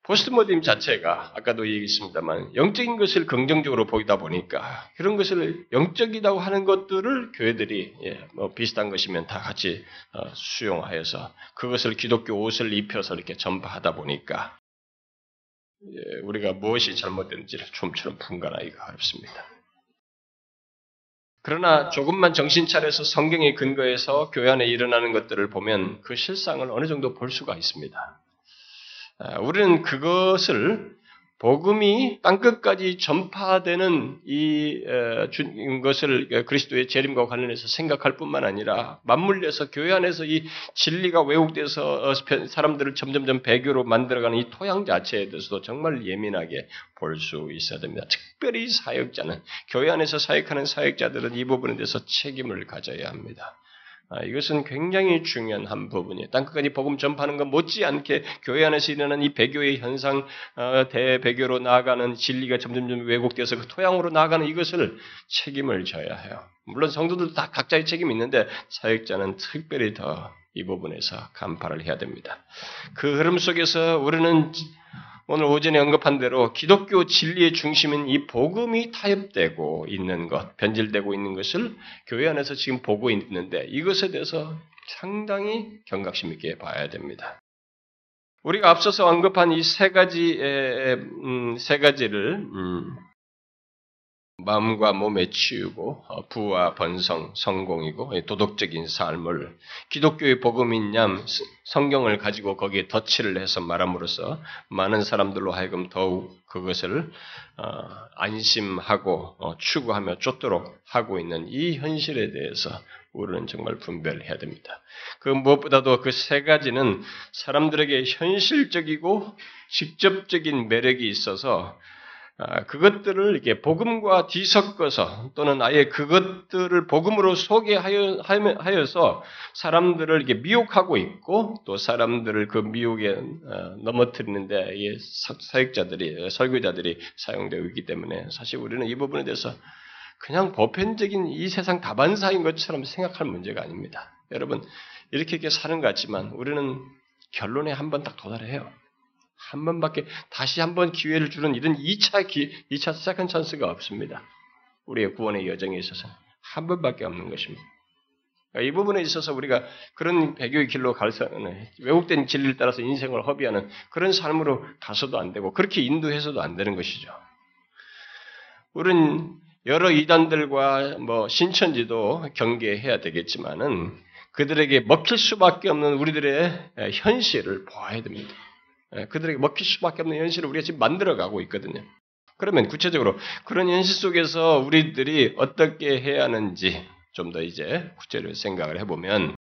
포스트모더니즘 자체가 아까도 얘기했습니다만 영적인 것을 긍정적으로 보이다 보니까 그런 것을 영적이라고 하는 것들을 교회들이 예, 뭐 비슷한 것이면 다 같이 어, 수용하여서 그것을 기독교 옷을 입혀서 이렇게 전파하다 보니까 예, 우리가 무엇이 잘못됐는지를 좀처럼 분간하기가 어렵습니다. 그러나 조금만 정신 차려서 성경에 근거해서 교회 안에 일어나는 것들을 보면 그 실상을 어느 정도 볼 수가 있습니다. 아, 우리는 그것을 복음이 땅끝까지 전파되는 이 것을 그리스도의 재림과 관련해서 생각할 뿐만 아니라 맞물려서 교회 안에서 이 진리가 왜곡돼서 어, 사람들을 점점점 배교로 만들어가는 이 토양 자체에 대해서도 정말 예민하게 볼 수 있어야 됩니다. 특별히 사역자는 교회 안에서 사역하는 사역자들은 이 부분에 대해서 책임을 가져야 합니다. 아, 이것은 굉장히 중요한 한 부분이에요. 땅끝까지 복음 전파하는 것 못지않게 교회 안에서 일어나는 이 배교의 현상, 어, 대배교로 나아가는 진리가 점점점 왜곡돼서 그 토양으로 나아가는 이것을 책임을 져야 해요. 물론 성도들도 다 각자의 책임이 있는데 사역자는 특별히 더 이 부분에서 간파를 해야 됩니다. 그 흐름 속에서 우리는 오늘 오전에 언급한 대로 기독교 진리의 중심인 이 복음이 타협되고 있는 것, 변질되고 있는 것을 교회 안에서 지금 보고 있는데 이것에 대해서 상당히 경각심 있게 봐야 됩니다. 우리가 앞서서 언급한 이 세 가지, 음, 세 가지를, 음, 마음과 몸에 치우고 어, 부와 번성, 성공이고 도덕적인 삶을 기독교의 복음인 양 성경을 가지고 거기에 덧칠을 해서 말함으로써 많은 사람들로 하여금 더욱 그것을 어, 안심하고 어, 추구하며 쫓도록 하고 있는 이 현실에 대해서 우리는 정말 분별해야 됩니다. 그 무엇보다도 그 세 가지는 사람들에게 현실적이고 직접적인 매력이 있어서 아, 그것들을 이렇게 복음과 뒤섞어서 또는 아예 그것들을 복음으로 소개하여서 사람들을 이렇게 미혹하고 있고 또 사람들을 그 미혹에 어, 넘어뜨리는데 사역자들이 설교자들이 사용되고 있기 때문에 사실 우리는 이 부분에 대해서 그냥 보편적인 이 세상 다반사인 것처럼 생각할 문제가 아닙니다. 여러분 이렇게 이렇게 사는 것 같지만 우리는 결론에 한 번 딱 도달해요. 한 번밖에 다시 한 번 기회를 주는 이런 2차 기, 2차 second chance가 없습니다. 우리의 구원의 여정에 있어서 한 번밖에 없는 것입니다. 그러니까 이 부분에 있어서 우리가 그런 배교의 길로 가서는 왜곡된 진리를 따라서 인생을 허비하는 그런 삶으로 가서도 안 되고 그렇게 인도해서도 안 되는 것이죠. 우리는 여러 이단들과 뭐 신천지도 경계해야 되겠지만은 그들에게 먹힐 수밖에 없는 우리들의 현실을 보아야 됩니다. 예, 그들에게 먹힐 수밖에 없는 현실을 우리가 지금 만들어가고 있거든요. 그러면 구체적으로 그런 현실 속에서 우리들이 어떻게 해야 하는지 좀 더 이제 구체적으로 생각을 해보면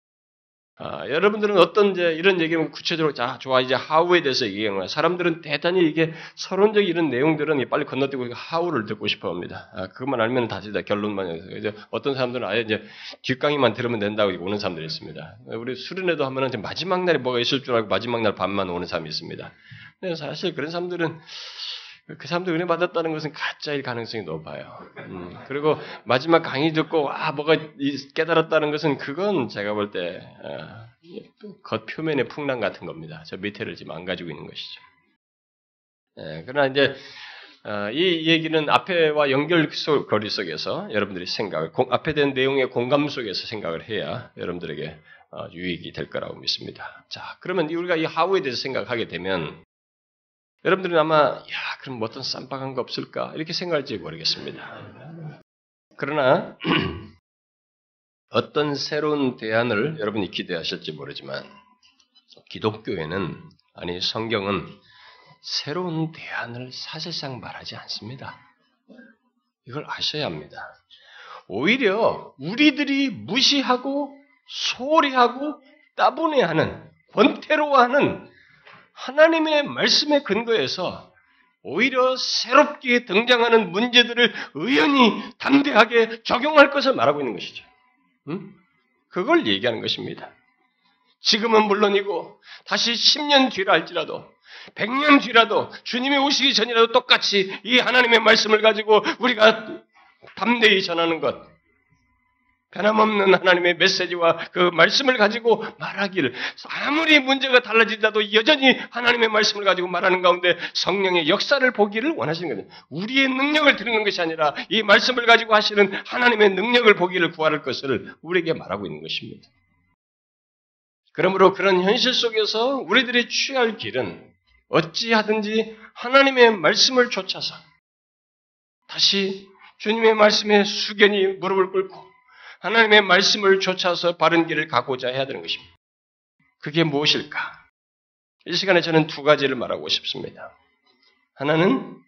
아, 여러분들은 어떤 이제 이런 얘기면 구체적으로 자 좋아 이제 하우에 대해서 얘기하는 거야. 사람들은 대단히 이게 서론적 이런 내용들은 빨리 건너뛰고 하우를 듣고 싶어합니다. 아, 그것만 알면 다시다 결론만 해서 이제 어떤 사람들은 아예 이제 뒷강의만 들으면 된다고 오는 사람들이 있습니다. 우리 수련회도 하면은 이제 마지막 날에 뭐가 있을 줄 알고 마지막 날 밤만 오는 사람이 있습니다. 근데 사실 그런 사람들은 그 사람들 은혜 받았다는 것은 가짜일 가능성이 높아요. 음, 그리고 마지막 강의 듣고 아 뭐가 깨달았다는 것은 그건 제가 볼때 어, 겉표면의 풍랑 같은 겁니다. 저 밑에를 지금 안 가지고 있는 것이죠. 예, 그러나 이제 어, 이 얘기는 앞에와 연결거리 속에서 여러분들이 생각을 앞에 된 내용의 공감 속에서 생각을 해야 여러분들에게 어, 유익이 될 거라고 믿습니다. 자, 그러면 우리가 이 하우에 대해서 생각하게 되면 여러분들은 아마 야 그럼 뭐 어떤 쌈박한 거 없을까 이렇게 생각할지 모르겠습니다. 그러나 어떤 새로운 대안을 여러분이 기대하실지 모르지만 기독교에는 아니 성경은 새로운 대안을 사실상 말하지 않습니다. 이걸 아셔야 합니다. 오히려 우리들이 무시하고 소홀히 하고 따분해하는 권태로워하는 하나님의 말씀에 근거해서 오히려 새롭게 등장하는 문제들을 의연히 담대하게 적용할 것을 말하고 있는 것이죠. 응? 그걸 얘기하는 것입니다. 지금은 물론이고 다시 10년 뒤라 할지라도 100년 뒤라도 주님이 오시기 전이라도 똑같이 이 하나님의 말씀을 가지고 우리가 담대히 전하는 것 변함없는 하나님의 메시지와 그 말씀을 가지고 말하기를 아무리 문제가 달라지더라도 여전히 하나님의 말씀을 가지고 말하는 가운데 성령의 역사를 보기를 원하시는 거예요. 우리의 능력을 드리는 것이 아니라 이 말씀을 가지고 하시는 하나님의 능력을 보기를 구할 것을 우리에게 말하고 있는 것입니다. 그러므로 그런 현실 속에서 우리들이 취할 길은 어찌하든지 하나님의 말씀을 쫓아서 다시 주님의 말씀에 숙연히 무릎을 꿇고 하나님의 말씀을 쫓아서 바른 길을 가고자 해야 되는 것입니다. 그게 무엇일까? 이 시간에 저는 두 가지를 말하고 싶습니다. 하나는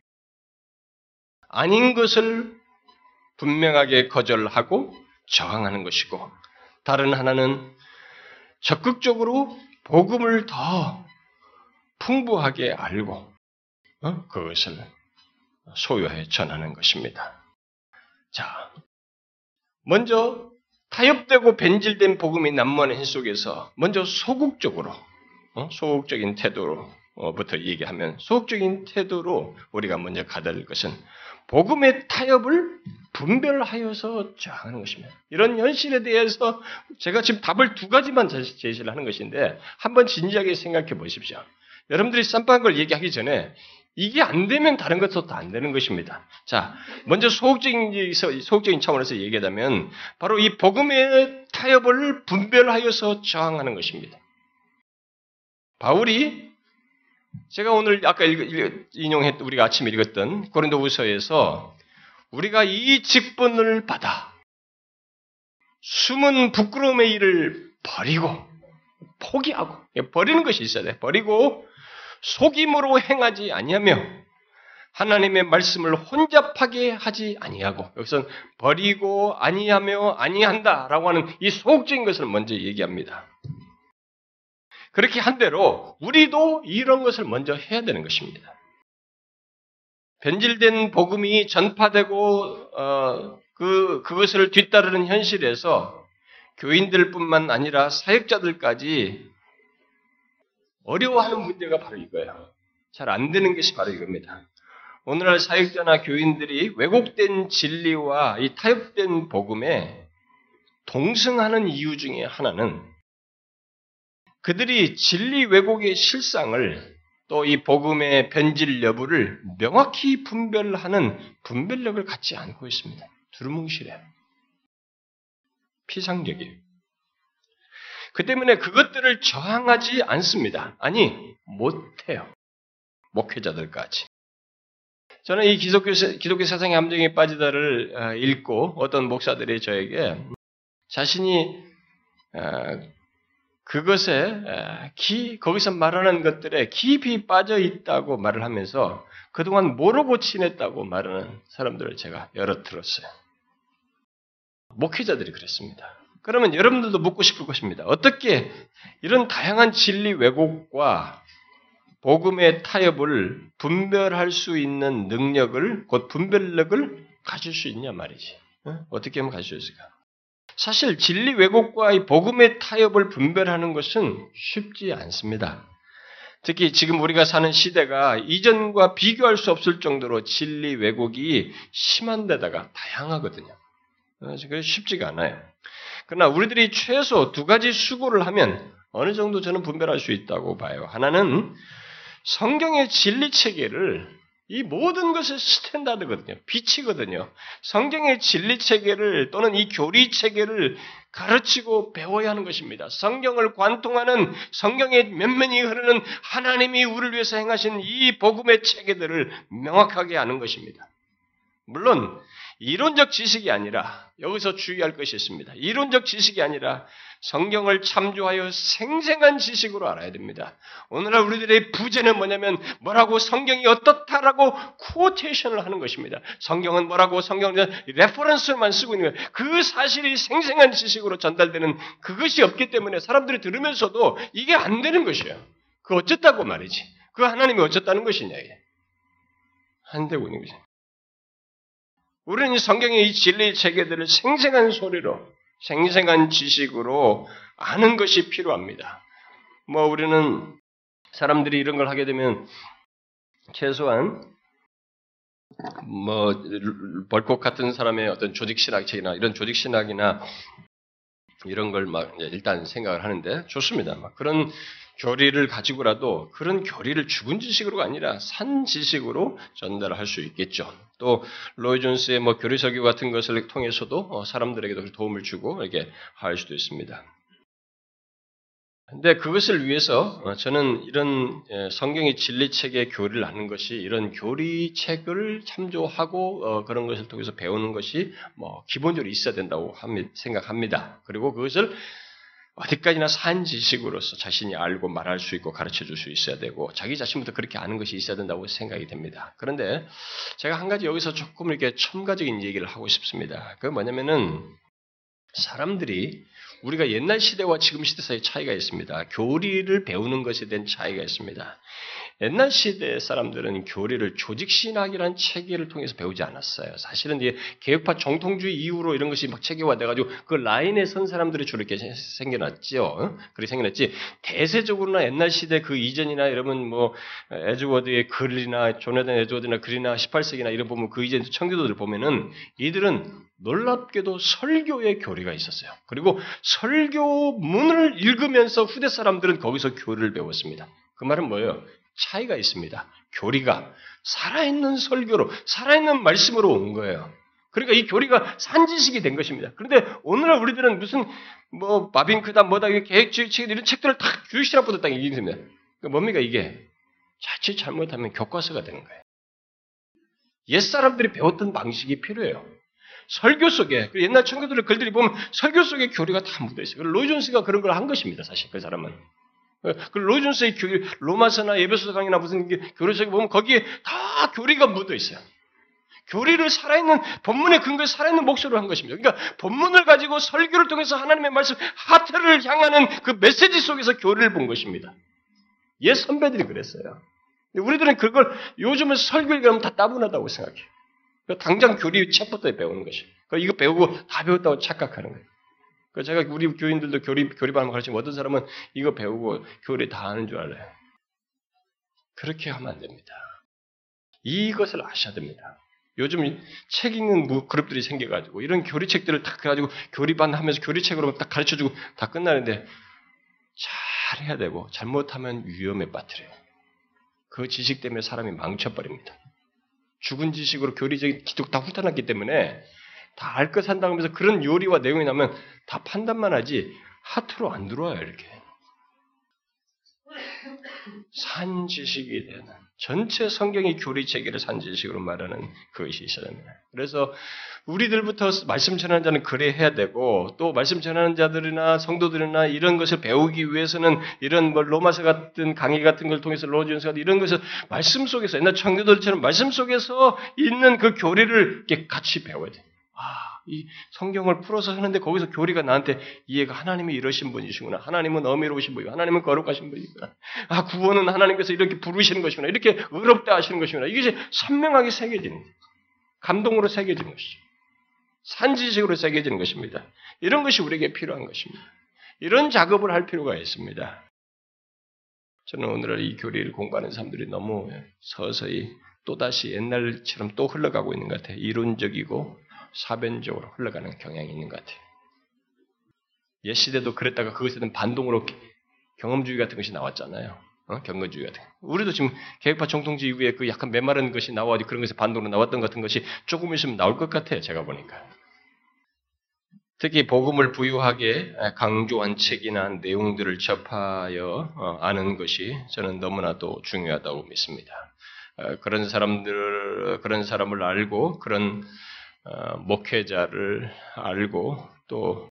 아닌 것을 분명하게 거절하고 저항하는 것이고, 다른 하나는 적극적으로 복음을 더 풍부하게 알고 어? 그것을 소유해 전하는 것입니다. 자, 먼저 타협되고 변질된 복음이 난무하는 현 속에서 먼저 소극적으로 어? 소극적인 태도로부터 얘기하면 소극적인 태도로 우리가 먼저 가다를 것은 복음의 타협을 분별하여서 저항하는 것입니다. 이런 현실에 대해서 제가 지금 답을 두 가지만 제시를 하는 것인데 한번 진지하게 생각해 보십시오. 여러분들이 쌈빵 걸 얘기하기 전에 이게 안 되면 다른 것도 안 되는 것입니다. 자, 먼저 소극적인, 소극적인 차원에서 얘기하자면, 바로 이 복음의 타협을 분별하여서 저항하는 것입니다. 바울이, 제가 오늘 아까 인용했, 우리가 아침 읽었던 고린도 후서에서, 우리가 이 직분을 받아, 숨은 부끄러움의 일을 버리고, 포기하고, 버리는 것이 있어야 돼. 버리고, 속임으로 행하지 아니하며 하나님의 말씀을 혼잡하게 하지 아니하고 여기서 버리고 아니하며 아니한다라고 하는 이 소극적인 것을 먼저 얘기합니다. 그렇게 한 대로 우리도 이런 것을 먼저 해야 되는 것입니다. 변질된 복음이 전파되고 어, 그 그것을 뒤따르는 현실에서 교인들뿐만 아니라 사역자들까지 어려워하는 문제가 바로 이거예요. 잘 안 되는 것이 바로 이겁니다. 오늘날 사역자나 교인들이 왜곡된 진리와 이 타협된 복음에 동승하는 이유 중에 하나는 그들이 진리 왜곡의 실상을 또 이 복음의 변질 여부를 명확히 분별하는 분별력을 갖지 않고 있습니다. 두루뭉실해. 피상적이에요. 그 때문에 그것들을 저항하지 않습니다. 아니, 못해요. 목회자들까지. 저는 이 기독교, 기독교 세상의 함정에 빠지다를 어, 읽고 어떤 목사들이 저에게 자신이 어, 그것에 기, 거기서 말하는 것들에 깊이 빠져 있다고 말을 하면서 그동안 모르고 지냈다고 말하는 사람들을 제가 여러 들었어요. 목회자들이 그랬습니다. 그러면 여러분들도 묻고 싶을 것입니다. 어떻게 이런 다양한 진리 왜곡과 복음의 타협을 분별할 수 있는 능력을 곧 분별력을 가질 수 있냐 말이지. 어떻게 하면 가질 수 있을까? 사실 진리 왜곡과 이 복음의 타협을 분별하는 것은 쉽지 않습니다. 특히 지금 우리가 사는 시대가 이전과 비교할 수 없을 정도로 진리 왜곡이 심한 데다가 다양하거든요. 그래서 쉽지가 않아요. 그러나 우리들이 최소 두 가지 수고를 하면 어느 정도 저는 분별할 수 있다고 봐요. 하나는 성경의 진리 체계를 이 모든 것의 스탠다드거든요. 빛이거든요. 성경의 진리 체계를 또는 이 교리 체계를 가르치고 배워야 하는 것입니다. 성경을 관통하는 성경의 면면이 흐르는 하나님이 우리를 위해서 행하신 이 복음의 체계들을 명확하게 아는 것입니다. 물론 이론적 지식이 아니라 여기서 주의할 것이 있습니다. 이론적 지식이 아니라 성경을 참조하여 생생한 지식으로 알아야 됩니다. 오늘날 우리들의 부재는 뭐냐면 뭐라고 성경이 어떻다라고 quotation을 하는 것입니다. 성경은 뭐라고 성경은 reference만 쓰고 있는 거예요. 그 사실이 생생한 지식으로 전달되는 그것이 없기 때문에 사람들이 들으면서도 이게 안 되는 것이에요. 그 어쨌다고 말이지. 그 하나님이 어쨌다는 것이냐. 안 되고 있는 거지. 우리는 성경의 이 진리 체계들을 생생한 소리로 생생한 지식으로 아는 것이 필요합니다. 뭐 우리는 사람들이 이런 걸 하게 되면 최소한 뭐 벌콕 같은 사람의 어떤 조직 신학책이나 이런 조직 신학이나 이런 걸 막 일단 생각을 하는데 좋습니다. 막 그런 교리를 가지고라도 그런 교리를 죽은 지식으로가 아니라 산 지식으로 전달할 수 있겠죠. 또 로이 존스의 뭐 교리 설교 같은 것을 통해서도 어, 사람들에게도 도움을 주고 이렇게 할 수도 있습니다. 근데 그것을 위해서 어, 저는 이런 예, 성경의 진리책의 교리를 아는 것이 이런 교리책을 참조하고 어, 그런 것을 통해서 배우는 것이 뭐 기본적으로 있어야 된다고 생각합니다. 그리고 그것을 어디까지나 산 지식으로서 자신이 알고 말할 수 있고 가르쳐 줄 수 있어야 되고 자기 자신부터 그렇게 아는 것이 있어야 된다고 생각이 됩니다. 그런데 제가 한 가지 여기서 조금 이렇게 첨가적인 얘기를 하고 싶습니다. 그 뭐냐면은 사람들이 우리가 옛날 시대와 지금 시대 사이 차이가 있습니다. 교리를 배우는 것에 대한 차이가 있습니다. 옛날 시대 사람들은 교리를 조직신학이라는 체계를 통해서 배우지 않았어요. 사실은 이제 개혁파 정통주의 이후로 이런 것이 막 체계화돼가지고 그 라인에 선 사람들이 주로 이렇게 생겨났죠. 어? 그렇게 생겨났지. 대세적으로나 옛날 시대 그 이전이나 여러분 뭐 에즈워드의 글이나 조나단 에즈워드나 글이나 18세기나 이런 보면 그 이전 청교도들 보면은 이들은 놀랍게도 설교의 교리가 있었어요. 그리고 설교문을 읽으면서 후대 사람들은 거기서 교리를 배웠습니다. 그 말은 뭐예요? 차이가 있습니다. 교리가 살아있는 설교로, 살아있는 말씀으로 온 거예요. 그러니까 이 교리가 산지식이 된 것입니다. 그런데 오늘날 우리들은 무슨 뭐 바빙크다 뭐다 계획주의 책 이런 책들을 다 교육시락 보다 얘기입니다. 그러니까 뭡니까 이게 자칫 잘못하면 교과서가 되는 거예요. 옛 사람들이 배웠던 방식이 필요해요. 설교 속에 그 옛날 청교도들 글들이 보면 설교 속에 교리가 다 묻어 있어요. 로이존스가 그런 걸 한 것입니다. 사실 그 사람은 그 로이존스의 교리, 로마서나 예배소 강이나 무슨 교리책에 보면 거기에 다 교리가 묻어 있어요. 교리를 살아있는 본문의 근거에 살아있는 목소리로 한 것입니다. 그러니까 본문을 가지고 설교를 통해서 하나님의 말씀 하트를 향하는 그 메시지 속에서 교리를 본 것입니다. 옛 선배들이 그랬어요. 우리들은 그걸 요즘은 설교를 가면 다 따분하다고 생각해요. 당장 교리 책부터 배우는 것이. 이거 배우고 다 배웠다고 착각하는 거예요. 그 제가 우리 교인들도 교리, 교리반을 가르치면 어떤 사람은 이거 배우고 교리 다 아는 줄 알아요. 그렇게 하면 안 됩니다. 이것을 아셔야 됩니다. 요즘 책 읽는 그룹들이 생겨가지고 이런 교리책들을 딱 가지고 교리반 하면서 교리책으로 딱 가르쳐주고 다 끝나는데 잘 해야 되고 잘못하면 위험에 빠뜨려요. 그 지식 때문에 사람이 망쳐버립니다. 죽은 지식으로 교리적인 기독 다 훑어놨기 때문에 다 알것 산다고 하면서 그런 요리와 내용이 나면 다 판단만 하지 하트로 안 들어와요 이렇게. 산 지식이 되는 전체 성경의 교리 체계를 산 지식으로 말하는 그것이 있어야 됩니다. 그래서 우리들부터 말씀 전하는 자는 그래 해야 되고 또 말씀 전하는 자들이나 성도들이나 이런 것을 배우기 위해서는 이런 뭐 로마서 같은 강의 같은 걸 통해서 로지언스 같은 이런 것을 말씀 속에서 옛날 청교도들처럼 말씀 속에서 있는 그 교리를 같이 배워야 돼. 아, 이 성경을 풀어서 하는데 거기서 교리가 나한테 이해가 하나님이 이러신 분이시구나. 하나님은 어미로우신 분이고 하나님은 거룩하신 분이구나. 아 구원은 하나님께서 이렇게 부르시는 것이구나. 이렇게 의롭다 하시는 것이구나. 이게 선명하게 새겨지는 감동으로 새겨지는 것이죠. 산지식으로 새겨지는 것입니다. 이런 것이 우리에게 필요한 것입니다. 이런 작업을 할 필요가 있습니다. 저는 오늘 이 교리를 공부하는 사람들이 너무 서서히 또다시 옛날처럼 또 흘러가고 있는 것 같아요. 이론적이고 사변적으로 흘러가는 경향이 있는 것 같아요. 옛 시대도 그랬다가 그것에는 반동으로 경험주의 같은 것이 나왔잖아요. 어? 경건주의 같은. 우리도 지금 계획파 정통지 이후에 그 약간 메마른 것이 나와도 그런 것에 반동으로 나왔던 같은 것이 조금 있으면 나올 것 같아요. 제가 보니까. 특히 복음을 부유하게 강조한 책이나 내용들을 접하여 어, 아는 것이 저는 너무나도 중요하다고 믿습니다. 어, 그런 사람들, 그런 사람을 알고 그런 어, 목회자를 알고 또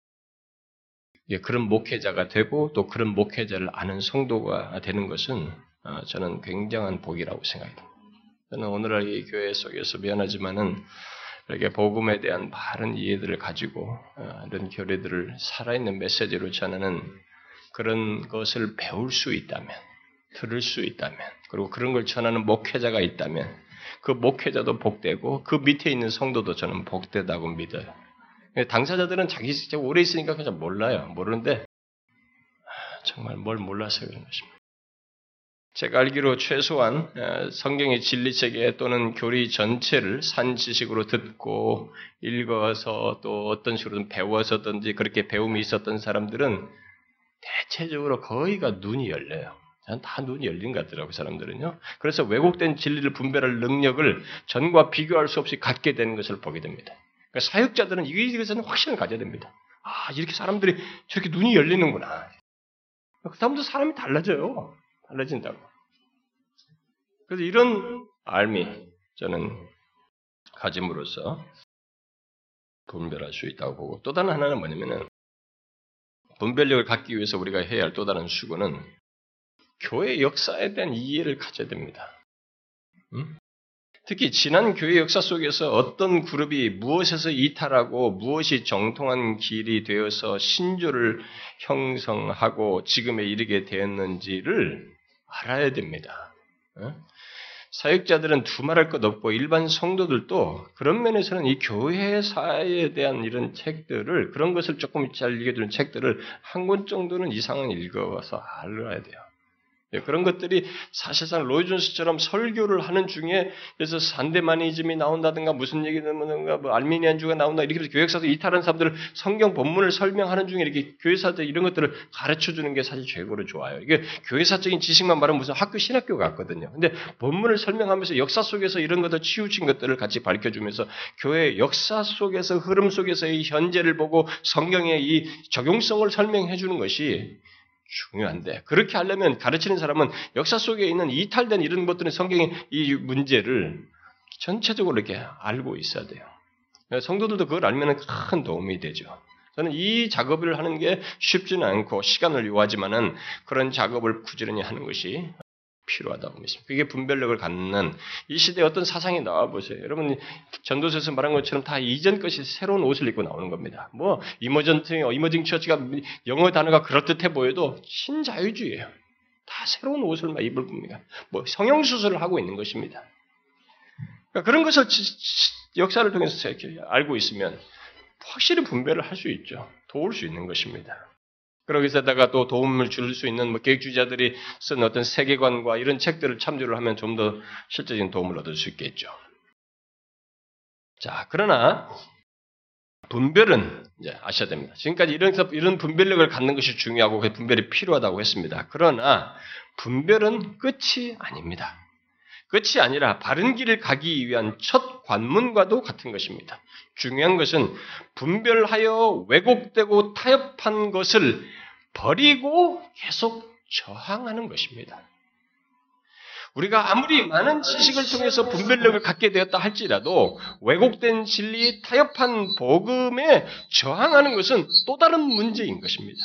그런 목회자가 되고 또 그런 목회자를 아는 성도가 되는 것은 저는 굉장한 복이라고 생각합니다. 저는 오늘날 이 교회 속에서 미안하지만은 이렇게 복음에 대한 바른 이해들을 가지고 어, 이런 교리들을 살아있는 메시지로 전하는 그런 것을 배울 수 있다면, 들을 수 있다면, 그리고 그런 걸 전하는 목회자가 있다면, 그 목회자도 복되고 그 밑에 있는 성도도 저는 복되다고 믿어요. 당사자들은 자기 오래 있으니까 그냥 몰라요. 모르는데 아, 정말 뭘 몰라서 그런 것입니다. 제가 알기로 최소한 성경의 진리체계 또는 교리 전체를 산 지식으로 듣고 읽어서 또 어떤 식으로든 배워서든지 그렇게 배움이 있었던 사람들은 대체적으로 거의가 눈이 열려요. 다 눈이 열린 것 같더라고요, 사람들은요. 그래서 왜곡된 진리를 분별할 능력을 전과 비교할 수 없이 갖게 되는 것을 보게 됩니다. 그러니까 사역자들은 이것에는 확신을 가져야 됩니다. 아, 이렇게 사람들이 저렇게 눈이 열리는구나. 그 다음부터 사람이 달라져요. 달라진다고. 그래서 이런 알미 저는 가짐으로써 분별할 수 있다고 보고 또 다른 하나는 뭐냐면은 분별력을 갖기 위해서 우리가 해야 할 또 다른 수고는 교회 역사에 대한 이해를 가져야 됩니다. 음? 특히 지난 교회 역사 속에서 어떤 그룹이 무엇에서 이탈하고 무엇이 정통한 길이 되어서 신조를 형성하고 지금에 이르게 되었는지를 알아야 됩니다. 사역자들은 두말할 것 없고 일반 성도들도 그런 면에서는 이 교회 사에 대한 이런 책들을 그런 것을 조금 잘 읽어주는 책들을 한 권 정도는 이상은 읽어서 알아야 돼요. 예, 그런 것들이 사실상 로이존스처럼 설교를 하는 중에 그래서 산데마니즘이 나온다든가 무슨 얘기든 뭐 알미니안주가 나온다 이렇게 해서 교역사도 이탈한 사람들을 성경 본문을 설명하는 중에 이렇게 교회사들 이런 것들을 가르쳐 주는 게 사실 최고로 좋아요. 이게 교회사적인 지식만 말하면 무슨 학교 신학교 같거든요. 근데 본문을 설명하면서 역사 속에서 이런 것들 치우친 것들을 같이 밝혀 주면서 교회 역사 속에서 흐름 속에서의 현재를 보고 성경의 이 적용성을 설명해 주는 것이 중요한데 그렇게 하려면 가르치는 사람은 역사 속에 있는 이탈된 이런 것들은 성경의 이 문제를 전체적으로 이렇게 알고 있어야 돼요. 성도들도 그걸 알면 큰 도움이 되죠. 저는 이 작업을 하는 게 쉽지는 않고 시간을 요하지만은 그런 작업을 부지런히 하는 것이 필요하다고 믿습니다. 그게 분별력을 갖는 이 시대에 어떤 사상이 나와 보세요. 여러분 전도서에서 말한 것처럼 다 이전 것이 새로운 옷을 입고 나오는 겁니다. 뭐 이머전트 이머징 처치가 영어 단어가 그럴듯해 보여도 신자유주의예요. 다 새로운 옷을 막 입을 겁니다. 뭐 성형 수술을 하고 있는 것입니다. 그러니까 그런 것을 역사를 통해서 알고 있으면 확실히 분별을 할 수 있죠. 도울 수 있는 것입니다. 그러기서다가 또 도움을 줄 수 있는 뭐 계획주의자들이 쓴 어떤 세계관과 이런 책들을 참조를 하면 좀 더 실제적인 도움을 얻을 수 있겠죠. 자, 그러나 분별은 이제 아셔야 됩니다. 지금까지 이런 이런 분별력을 갖는 것이 중요하고 그 분별이 필요하다고 했습니다. 그러나 분별은 끝이 아닙니다. 끝이 아니라 바른 길을 가기 위한 첫 관문과도 같은 것입니다. 중요한 것은 분별하여 왜곡되고 타협한 것을 버리고 계속 저항하는 것입니다. 우리가 아무리 많은 지식을 통해서 분별력을 갖게 되었다 할지라도 왜곡된 진리, 타협한 복음에 저항하는 것은 또 다른 문제인 것입니다.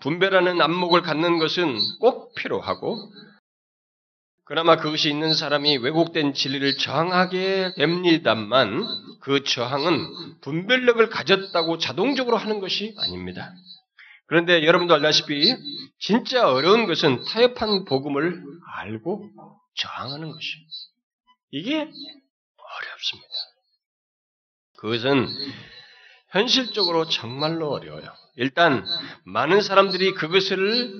분별하는 안목을 갖는 것은 꼭 필요하고 그나마 그것이 있는 사람이 왜곡된 진리를 저항하게 됩니다만 그 저항은 분별력을 가졌다고 자동적으로 하는 것이 아닙니다. 그런데 여러분도 알다시피 진짜 어려운 것은 타협한 복음을 알고 저항하는 것이에요. 이게 어렵습니다. 그것은 현실적으로 정말로 어려워요. 일단 많은 사람들이 그것을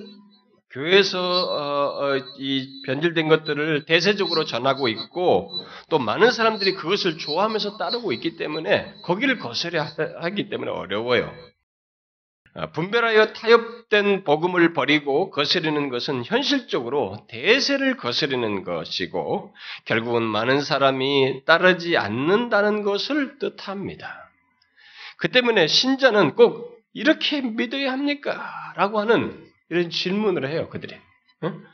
교회에서 어, 어, 이 변질된 것들을 대세적으로 전하고 있고 또 많은 사람들이 그것을 좋아하면서 따르고 있기 때문에 거기를 거스려 하기 때문에 어려워요. 아, 분별하여 타협된 복음을 버리고 거스르는 것은 현실적으로 대세를 거스르는 것이고 결국은 많은 사람이 따르지 않는다는 것을 뜻합니다. 그 때문에 신자는 꼭 이렇게 믿어야 합니까? 라고 하는 이런 질문을 해요, 그들이. 응?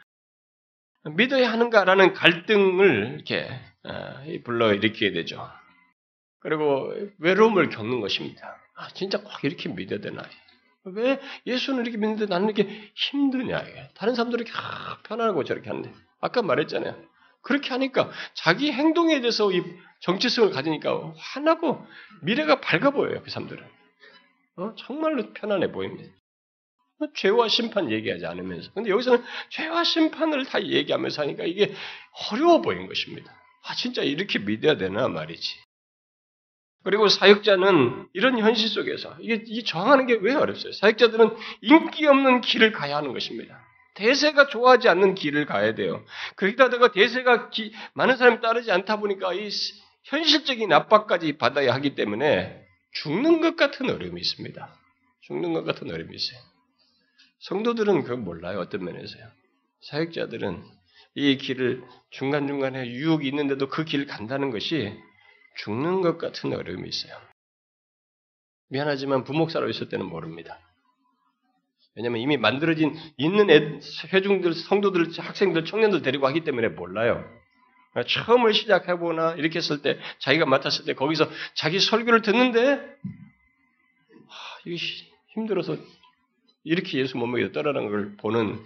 믿어야 하는가라는 갈등을 이렇게 어, 불러 일으키게 되죠. 그리고 외로움을 겪는 것입니다. 아, 진짜 꼭 이렇게 믿어야 되나? 왜 예수는 이렇게 믿는데 나는 이렇게 힘드냐? 다른 사람들이 이렇게 편안하고 저렇게 하는데. 아까 말했잖아요. 그렇게 하니까 자기 행동에 대해서 이 정체성을 가지니까 환하고 미래가 밝아 보여요, 그 사람들은. 어? 정말로 편안해 보입니다. 죄와 심판 얘기하지 않으면서. 근데 여기서는 죄와 심판을 다 얘기하면서 하니까 이게 어려워 보인 것입니다. 아, 진짜 이렇게 믿어야 되나 말이지. 그리고 사역자는 이런 현실 속에서 이게, 이게 저항하는 게 왜 어렵어요? 사역자들은 인기 없는 길을 가야 하는 것입니다. 대세가 좋아하지 않는 길을 가야 돼요. 거기다가 대세가 기, 많은 사람이 따르지 않다 보니까 이 현실적인 압박까지 받아야 하기 때문에 죽는 것 같은 어려움이 있습니다. 죽는 것 같은 어려움이 있어요. 성도들은 그걸 몰라요. 어떤 면에서요. 사역자들은 이 길을 중간중간에 유혹이 있는데도 그 길을 간다는 것이 죽는 것 같은 어려움이 있어요. 미안하지만 부목사로 있을 때는 모릅니다. 왜냐하면 이미 만들어진 있는 애, 회중들, 성도들, 학생들, 청년들 데리고 하기 때문에 몰라요. 처음을 시작해보나 이렇게 했을 때 자기가 맡았을 때 거기서 자기 설교를 듣는데 하, 이게 힘들어서 이렇게 예수 못 먹여 떠나는 걸 보는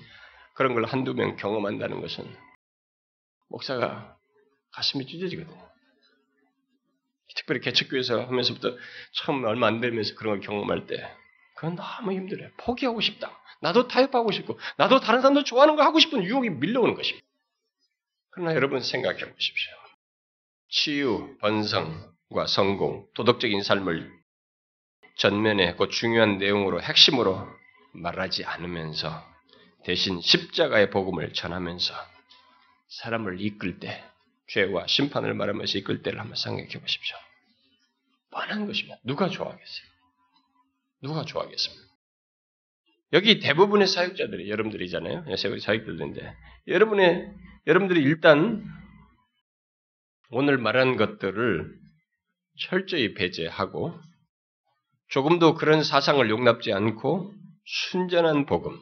그런 걸 한두 명 경험한다는 것은 목사가 가슴이 찢어지거든요. 특별히 개척교회에서 하면서부터 처음 얼마 안 되면서 그런 걸 경험할 때 그건 너무 힘들어요. 포기하고 싶다. 나도 타협하고 싶고 나도 다른 사람도 좋아하는 거 하고 싶은 유혹이 밀려오는 것입니다. 그러나 여러분 생각해 보십시오. 치유, 번성과 성공, 도덕적인 삶을 전면에 그 중요한 내용으로 핵심으로 말하지 않으면서 대신 십자가의 복음을 전하면서 사람을 이끌 때 죄와 심판을 말하면서 이끌 때를 한번 생각해 보십시오. 뻔한 것입니다. 누가 좋아하겠어요? 누가 좋아하겠습니까? 여기 대부분의 사역자들이 여러분들이잖아요. 사역들인데 여러분의 여러분들이 일단 오늘 말한 것들을 철저히 배제하고 조금도 그런 사상을 용납지 않고 순전한 복음,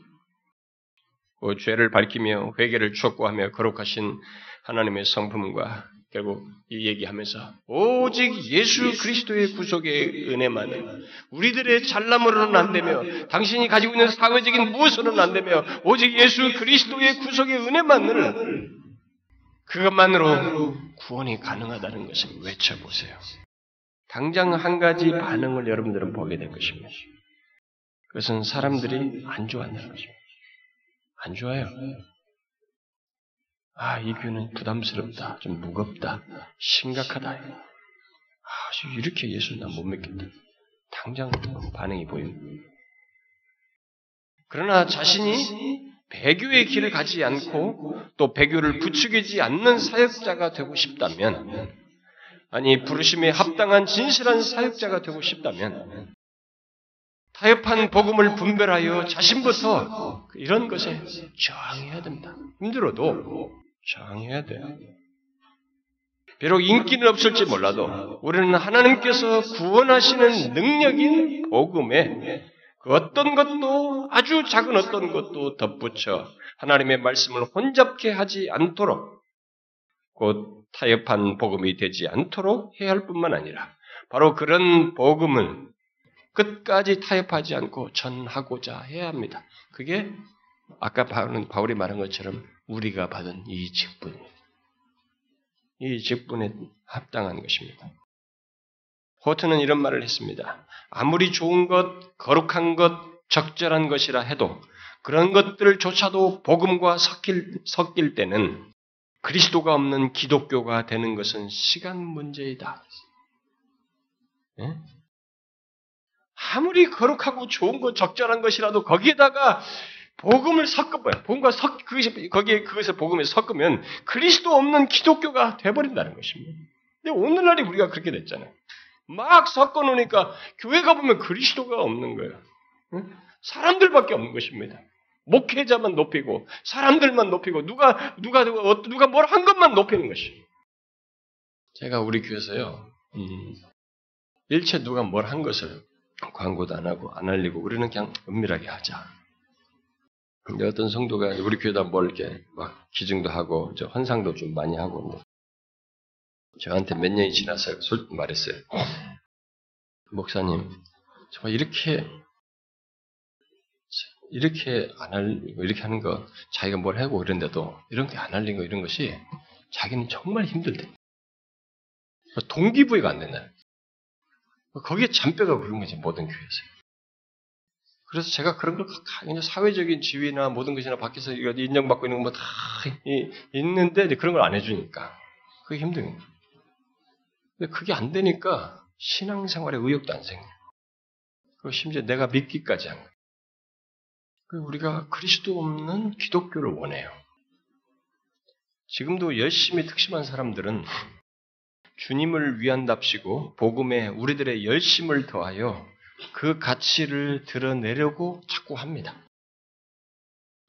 그 죄를 밝히며 회개를 촉구하며 거룩하신 하나님의 성품과 결국 이 얘기하면서 오직 예수 그리스도의 구속의 은혜만은 우리들의 잘남으로는 안 되며 당신이 가지고 있는 사회적인 무엇으로는 안 되며 오직 예수 그리스도의 구속의 은혜만을 그것만으로 구원이 가능하다는 것을 외쳐보세요. 당장 한 가지 반응을 여러분들은 보게 될 것입니다. 그것은 사람들이 안 좋아한다는 것입니다. 안 좋아요. 아, 이 교는 부담스럽다. 좀 무겁다. 심각하다. 아, 이렇게 예수를 난못 믿겠다. 당장 반응이 보입니다. 그러나 자신이 배교의 길을 가지 않고 또 배교를 부추기지 않는 사역자가 되고 싶다면, 아니, 부르심에 합당한 진실한 사역자가 되고 싶다면, 타협한 복음을 분별하여 자신부터 이런 것에 저항해야 된다. 힘들어도 저항해야 돼요. 비록 인기는 없을지 몰라도 우리는 하나님께서 구원하시는 능력인 복음에 그 어떤 것도 아주 작은 어떤 것도 덧붙여 하나님의 말씀을 혼잡게 하지 않도록 곧 타협한 복음이 되지 않도록 해야 할 뿐만 아니라 바로 그런 복음을 끝까지 타협하지 않고 전하고자 해야 합니다. 그게 아까 바울이 말한 것처럼 우리가 받은 이 직분, 이 직분에 합당한 것입니다. 호트는 이런 말을 했습니다. 아무리 좋은 것, 거룩한 것, 적절한 것이라 해도 그런 것들조차도 복음과 섞일, 섞일 때는 그리스도가 없는 기독교가 되는 것은 시간 문제이다. 예? 아무리 거룩하고 좋은 것, 적절한 것이라도 거기에다가 복음을 섞어봐요. 복음과 섞, 그것이, 거기에 그것을 복음에 섞으면 그리스도 없는 기독교가 돼버린다는 것입니다. 근데 오늘날이 우리가 그렇게 됐잖아요. 막 섞어 놓으니까 교회 가 보면 그리스도가 없는 거예요. 응? 사람들밖에 없는 것입니다. 목회자만 높이고 사람들만 높이고 누가 누가 누가 누가 뭘 한 것만 높이는 것이. 제가 우리 교회에서요. 음, 일체 누가 뭘 한 것을 광고도 안 하고 안 알리고 우리는 그냥 은밀하게 하자. 근데 어떤 성도가 우리 교회다 뭘 이렇게 막 기증도 하고 저 환상도 좀 많이 하고 저한테 몇 년이 지나서 말했어요. 목사님, 정말 이렇게 이렇게 안 알리고 이렇게 하는 거 자기가 뭘 하고 이런데도 이런 게 안 알린 거 이런 것이 자기는 정말 힘들대. 동기부여가 안 된다. 거기에 잔뼈가 그런 거지 모든 교회에서. 그래서 제가 그런 걸 그냥 사회적인 지위나 모든 것이나 밖에서 인정받고 있는 거다 뭐 있는데 그런 걸 안 해주니까 그게 힘든 거예요. 근데 그게 안 되니까 신앙생활에 의욕도 안 생겨. 그 심지어 내가 믿기까지 한 거예요. 우리가 그리스도 없는 기독교를 원해요. 지금도 열심히 특심한 사람들은 주님을 위한답시고 복음에 우리들의 열심을 더하여 그 가치를 드러내려고 자꾸 합니다.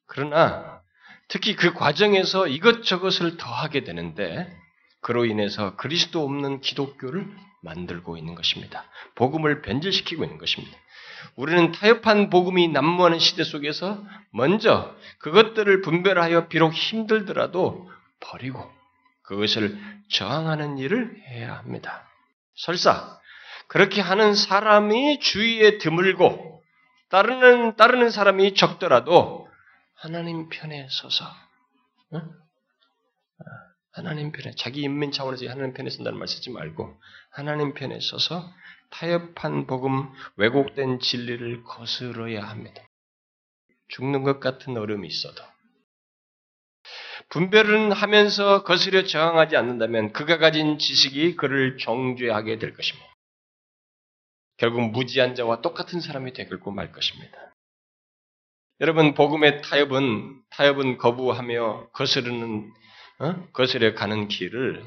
그러나 특히 그 과정에서 이것저것을 더하게 되는데 그로 인해서 그리스도 없는 기독교를 만들고 있는 것입니다. 복음을 변질시키고 있는 것입니다. 우리는 타협한 복음이 난무하는 시대 속에서 먼저 그것들을 분별하여 비록 힘들더라도 버리고 그것을 저항하는 일을 해야 합니다. 설사 그렇게 하는 사람이 주위에 드물고 따르는 따르는 사람이 적더라도 하나님 편에 서서 응? 하나님 편에 자기 인민 차원에서 하나님 편에 선다는 말 쓰지 말고 하나님 편에 서서 타협한 복음, 왜곡된 진리를 거스러야 합니다. 죽는 것 같은 어려움이 있어도 분별은 하면서 거스려 저항하지 않는다면 그가 가진 지식이 그를 정죄하게 될 것입니다. 결국 무지한 자와 똑같은 사람이 되고 말 것입니다. 여러분 복음의 타협은 타협은 거부하며 거스르는 어? 거스려 가는 길을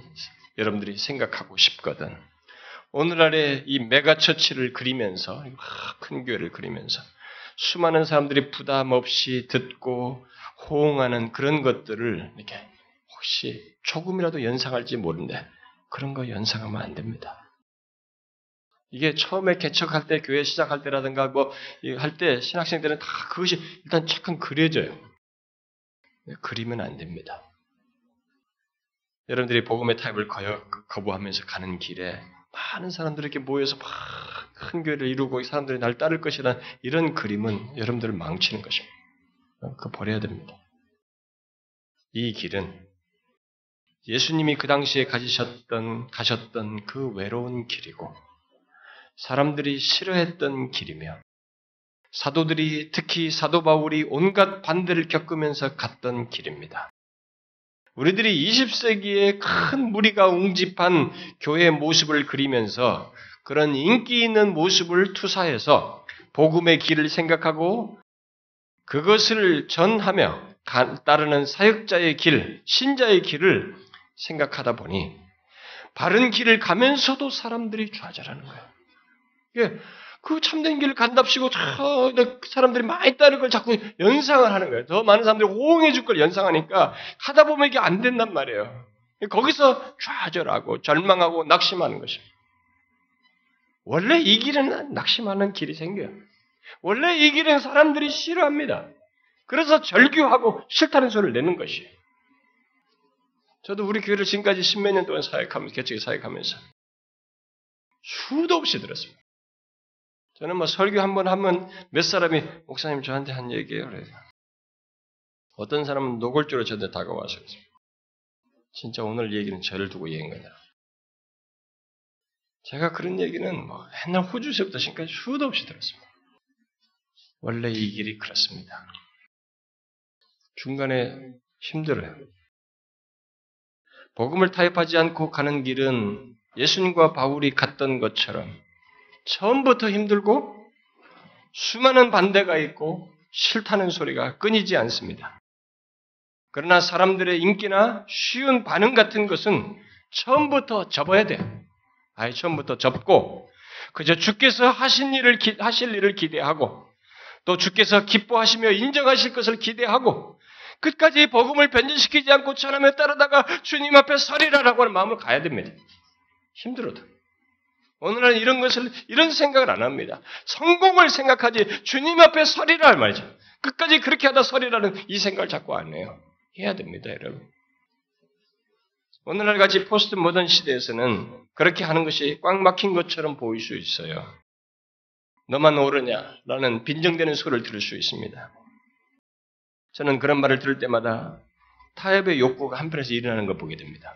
여러분들이 생각하고 싶거든. 오늘날의 이 megachurch를 그리면서 큰 교회를 그리면서 수많은 사람들이 부담 없이 듣고 호응하는 그런 것들을 이렇게 혹시 조금이라도 연상할지 모르는데 그런 거 연상하면 안 됩니다. 이게 처음에 개척할 때 교회 시작할 때라든가 뭐 할 때 신학생 들은 다 그것이 일단 잠깐 그려져요. 그리면 안 됩니다. 여러분들이 복음의 타입을 거부하면서 가는 길에 많은 사람들에게 모여서 막 큰 교회를 이루고 사람들이 날 따를 것이라는 이런 그림은 여러분들을 망치는 것입니다. 그거 버려야 됩니다. 이 길은 예수님이 그 당시에 가지셨던, 가셨던 그 외로운 길이고, 사람들이 싫어했던 길이며, 사도들이 특히 사도 바울이 온갖 반대를 겪으면서 갔던 길입니다. 우리들이 20세기에 큰 무리가 웅집한 교회의 모습을 그리면서 그런 인기 있는 모습을 투사해서 복음의 길을 생각하고 그것을 전하며 따르는 사역자의 길, 신자의 길을 생각하다 보니 바른 길을 가면서도 사람들이 좌절하는 거예요. 예, 그 참된 길을 간답시고 사람들이 많이 따르는 걸 자꾸 연상을 하는 거예요. 더 많은 사람들이 호응해 줄 걸 연상하니까 하다 보면 이게 안 된단 말이에요. 거기서 좌절하고 절망하고 낙심하는 것입니다. 원래 이 길은 낙심하는 길이 생겨요. 원래 이 길은 사람들이 싫어합니다. 그래서 절규하고 싫다는 소리를 내는 것이에요. 저도 우리 교회를 지금까지 십몇 년 동안 사역하면서, 개척에 사역하면서 수도 없이 들었습니다. 저는 뭐 설교 한 번 하면 몇 사람이 목사님 저한테 한 얘기예요. 그래서 어떤 사람은 노골적으로 저한테 다가와서 진짜 오늘 얘기는 저를 두고 얘기한 거다. 제가 그런 얘기는 뭐 옛날 호주에서부터 지금까지 수도 없이 들었습니다. 원래 이 길이 그렇습니다. 중간에 힘들어요. 복음을 타협하지 않고 가는 길은 예수님과 바울이 갔던 것처럼 처음부터 힘들고 수많은 반대가 있고 싫다는 소리가 끊이지 않습니다. 그러나 사람들의 인기나 쉬운 반응 같은 것은 처음부터 접어야 돼요. 아예 처음부터 접고 그저 주께서 하신 일을 하실 일을 기대하고 또 주께서 기뻐하시며 인정하실 것을 기대하고 끝까지 복음을 변질시키지 않고 전함에 따르다가 주님 앞에 서리라라고 하는 마음을 가야 됩니다. 힘들어도. 오늘날 이런 것을, 이런 생각을 안 합니다. 성공을 생각하지 주님 앞에 서리라 말이죠. 끝까지 그렇게 하다 서리라는 이 생각을 자꾸 안 해요. 해야 됩니다, 여러분. 오늘날 같이 포스트 모던 시대에서는 그렇게 하는 것이 꽉 막힌 것처럼 보일 수 있어요. 너만 옳으냐라는 빈정되는 소리를 들을 수 있습니다. 저는 그런 말을 들을 때마다 타협의 욕구가 한편에서 일어나는 걸 보게 됩니다.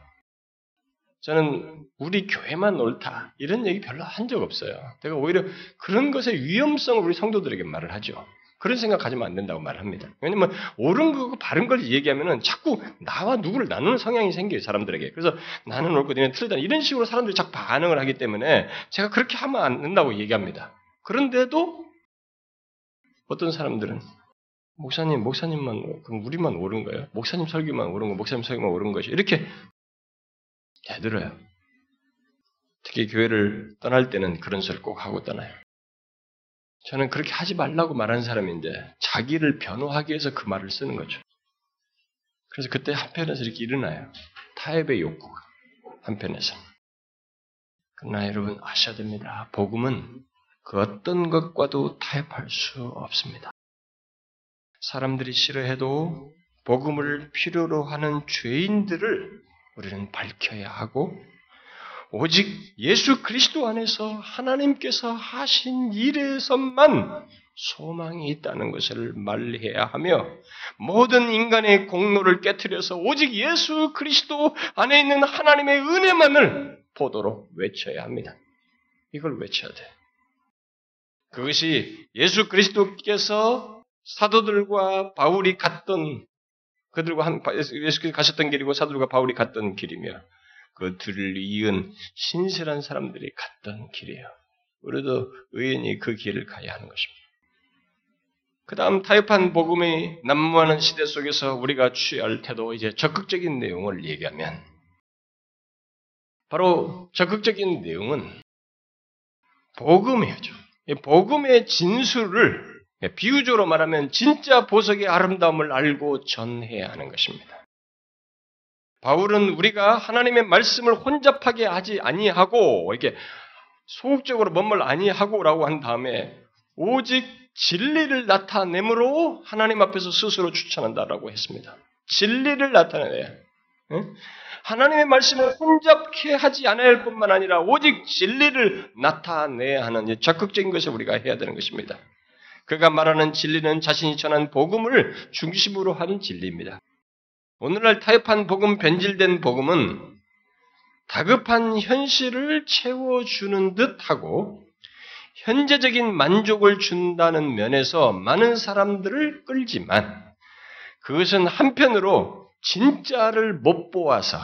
저는 우리 교회만 옳다 이런 얘기 별로 한 적 없어요. 제가 오히려 그런 것의 위험성을 우리 성도들에게 말을 하죠. 그런 생각 가지면 안 된다고 말합니다. 왜냐면 옳은 거고 바른 걸 얘기하면은 자꾸 나와 누구를 나누는 성향이 생겨요 사람들에게. 그래서 나는 옳고 너는 틀리다 이런 식으로 사람들이 자꾸 반응을 하기 때문에 제가 그렇게 하면 안 된다고 얘기합니다. 그런데도 어떤 사람들은 목사님, 목사님만 그럼 우리만 옳은 거예요? 목사님 설교만 옳은 거, 목사님 설교만 옳은 것이 이렇게 대들어요. 특히 교회를 떠날 때는 그런 소리를 꼭 하고 떠나요. 저는 그렇게 하지 말라고 말하는 사람인데 자기를 변호하기 위해서 그 말을 쓰는 거죠. 그래서 그때 한편에서 이렇게 일어나요. 타협의 욕구가 한편에서. 그러나 여러분 아셔야 됩니다. 복음은 그 어떤 것과도 타협할 수 없습니다. 사람들이 싫어해도 복음을 필요로 하는 죄인들을 우리는 밝혀야 하고 오직 예수 그리스도 안에서 하나님께서 하신 일에서만 소망이 있다는 것을 말해야 하며 모든 인간의 공로를 깨뜨려서 오직 예수 그리스도 안에 있는 하나님의 은혜만을 보도록 외쳐야 합니다. 이걸 외쳐야 돼. 그것이 예수 그리스도께서 사도들과 바울이 갔던 그들과 한 예수께서 가셨던 길이고 사도들과 바울이 갔던 길이며 그 둘을 이은 신실한 사람들이 갔던 길이에요. 우리도 의인이 그 길을 가야 하는 것입니다. 그 다음 타협한 복음이 난무하는 시대 속에서 우리가 취할 태도, 이제 적극적인 내용을 얘기하면, 바로 적극적인 내용은 복음이죠. 복음의 진술을 비유적으로 말하면 진짜 보석의 아름다움을 알고 전해야 하는 것입니다. 바울은 우리가 하나님의 말씀을 혼잡하게 하지 아니하고 이렇게 소극적으로 뭔말 아니하고라고 한 다음에 오직 진리를 나타내므로 하나님 앞에서 스스로 추천한다라고 했습니다. 진리를 나타내야. 응? 하나님의 말씀을 혼잡케 하지 않을 뿐만 아니라 오직 진리를 나타내야 하는 적극적인 것을 우리가 해야 되는 것입니다. 그가 말하는 진리는 자신이 전한 복음을 중심으로 하는 진리입니다. 오늘날 타협한 복음, 변질된 복음은 다급한 현실을 채워주는 듯 하고 현재적인 만족을 준다는 면에서 많은 사람들을 끌지만 그것은 한편으로 진짜를 못 보아서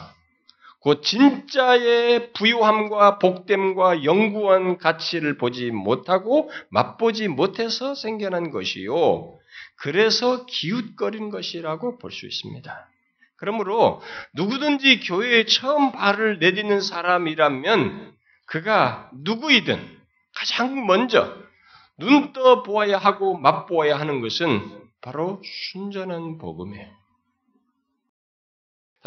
그 진짜의 부유함과 복됨과 영구한 가치를 보지 못하고 맛보지 못해서 생겨난 것이요. 그래서 기웃거린 것이라고 볼 수 있습니다. 그러므로 누구든지 교회에 처음 발을 내딛는 사람이라면 그가 누구이든 가장 먼저 눈떠 보아야 하고 맛보아야 하는 것은 바로 순전한 복음이에요.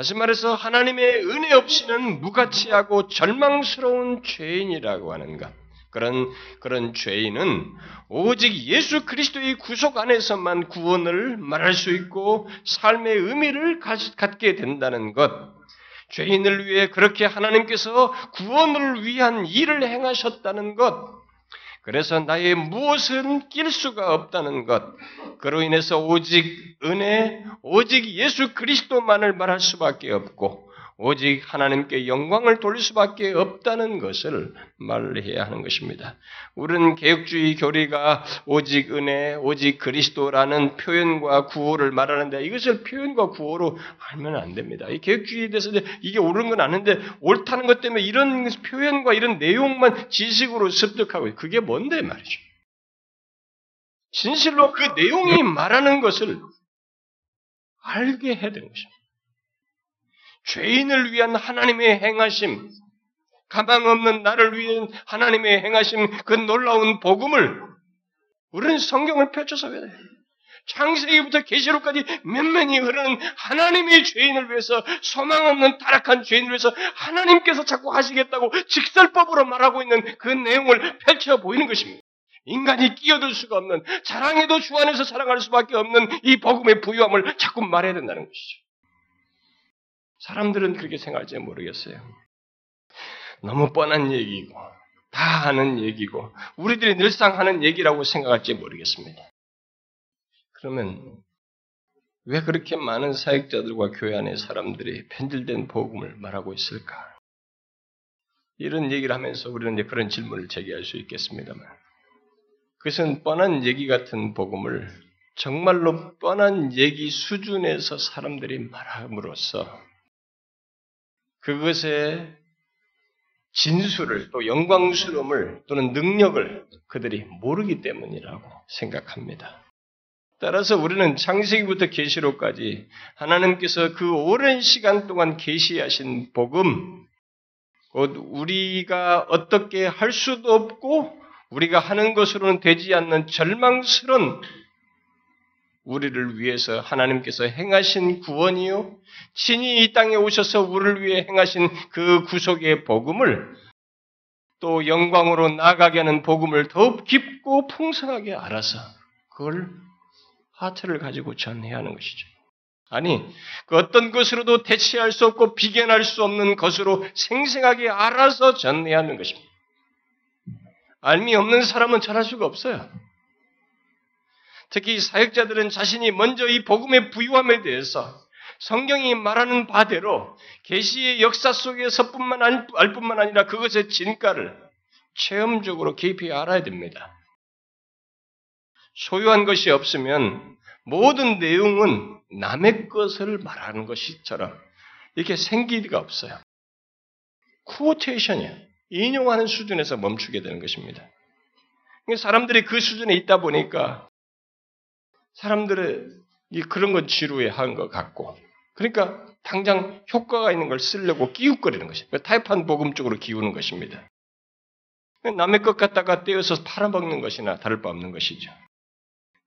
다시 말해서 하나님의 은혜 없이는 무가치하고 절망스러운 죄인이라고 하는 것. 그런, 그런 죄인은 오직 예수 그리스도의 구속 안에서만 구원을 말할 수 있고 삶의 의미를 갖게 된다는 것. 죄인을 위해 그렇게 하나님께서 구원을 위한 일을 행하셨다는 것. 그래서 나의 무엇은 낄 수가 없다는 것. 그로 인해서 오직 은혜, 오직 예수 그리스도만을 말할 수밖에 없고, 오직 하나님께 영광을 돌릴 수밖에 없다는 것을 말해야 하는 것입니다. 우리는 개혁주의 교리가 오직 은혜, 오직 그리스도라는 표현과 구호를 말하는데 이것을 표현과 구호로 알면 안 됩니다. 이 개혁주의에 대해서 이게 옳은 건 아는데 옳다는 것 때문에 이런 표현과 이런 내용만 지식으로 습득하고 그게 뭔데 말이죠. 진실로 그 내용이 말하는 것을 알게 해야 되는 것입니다. 죄인을 위한 하나님의 행하심, 가망 없는 나를 위한 하나님의 행하심, 그 놀라운 복음을 우리는 성경을 펼쳐서 해야 돼요. 창세기부터 계시록까지 면면이 흐르는 하나님의 죄인을 위해서 소망 없는 타락한 죄인을 위해서 하나님께서 자꾸 하시겠다고 직설법으로 말하고 있는 그 내용을 펼쳐 보이는 것입니다. 인간이 끼어들 수가 없는 자랑해도 주 안에서 자랑할 수밖에 없는 이 복음의 부유함을 자꾸 말해야 된다는 것이죠. 사람들은 그렇게 생각할지 모르겠어요. 너무 뻔한 얘기고, 다 하는 얘기고, 우리들이 늘상 하는 얘기라고 생각할지 모르겠습니다. 그러면 왜 그렇게 많은 사역자들과 교회 안의 사람들이 편들된 복음을 말하고 있을까? 이런 얘기를 하면서 우리는 이제 그런 질문을 제기할 수 있겠습니다만, 그것은 뻔한 얘기 같은 복음을 정말로 뻔한 얘기 수준에서 사람들이 말함으로써 그것의 진수를 또 영광스러움을 또는 능력을 그들이 모르기 때문이라고 생각합니다. 따라서 우리는 창세기부터 계시록까지 하나님께서 그 오랜 시간 동안 계시하신 복음, 곧 우리가 어떻게 할 수도 없고 우리가 하는 것으로는 되지 않는 절망스러운 우리를 위해서 하나님께서 행하신 구원이요. 친히 이 땅에 오셔서 우리를 위해 행하신 그 구속의 복음을 또 영광으로 나가게 하는 복음을 더욱 깊고 풍성하게 알아서 그걸 하트를 가지고 전해야 하는 것이죠. 아니, 그 어떤 것으로도 대체할 수 없고 비견할 수 없는 것으로 생생하게 알아서 전해야 하는 것입니다. 알미 없는 사람은 전할 수가 없어요. 특히 사역자들은 자신이 먼저 이 복음의 부유함에 대해서 성경이 말하는 바대로 계시의 역사 속에서뿐만 알 뿐만 아니라 그것의 진가를 체험적으로 깊이 알아야 됩니다. 소유한 것이 없으면 모든 내용은 남의 것을 말하는 것이처럼 이렇게 생기가 없어요. 쿠어테이션이야. 인용하는 수준에서 멈추게 되는 것입니다. 사람들이 그 수준에 있다 보니까 사람들의 그런 건 지루해 하는 것 같고, 그러니까 당장 효과가 있는 걸 쓰려고 끼웃거리는 것이에요. 그러니까 타협한 복음 쪽으로 기우는 것입니다. 남의 것 갖다가 떼어서 팔아먹는 것이나 다를 바 없는 것이죠.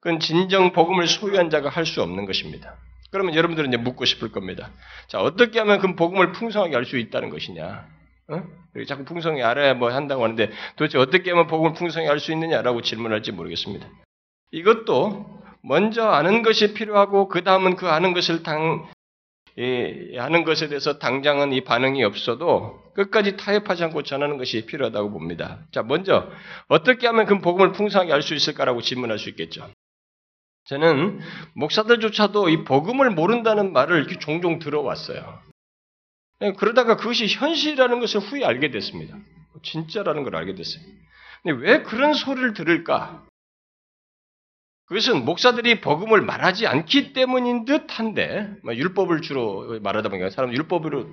그건 진정 복음을 소유한 자가 할 수 없는 것입니다. 그러면 여러분들은 이제 묻고 싶을 겁니다. 자, 어떻게 하면 그 복음을 풍성하게 알 수 있다는 것이냐? 어? 자꾸 풍성히 알아야 뭐 한다고 하는데 도대체 어떻게 하면 복음을 풍성히 알 수 있느냐라고 질문할지 모르겠습니다. 이것도 먼저 아는 것이 필요하고 그 다음은 그 아는 것을 당 예, 아는 것에 대해서 당장은 이 반응이 없어도 끝까지 타협하지 않고 전하는 것이 필요하다고 봅니다. 자, 먼저 어떻게 하면 그 복음을 풍성하게 알 수 있을까라고 질문할 수 있겠죠. 저는 목사들조차도 이 복음을 모른다는 말을 이렇게 종종 들어왔어요. 예, 그러다가 그것이 현실이라는 것을 후에 알게 됐습니다. 진짜라는 걸 알게 됐어요. 근데 왜 그런 소리를 들을까? 그것은 목사들이 복음을 말하지 않기 때문인 듯한데 뭐 율법을 주로 말하다 보니까 사람 율법으로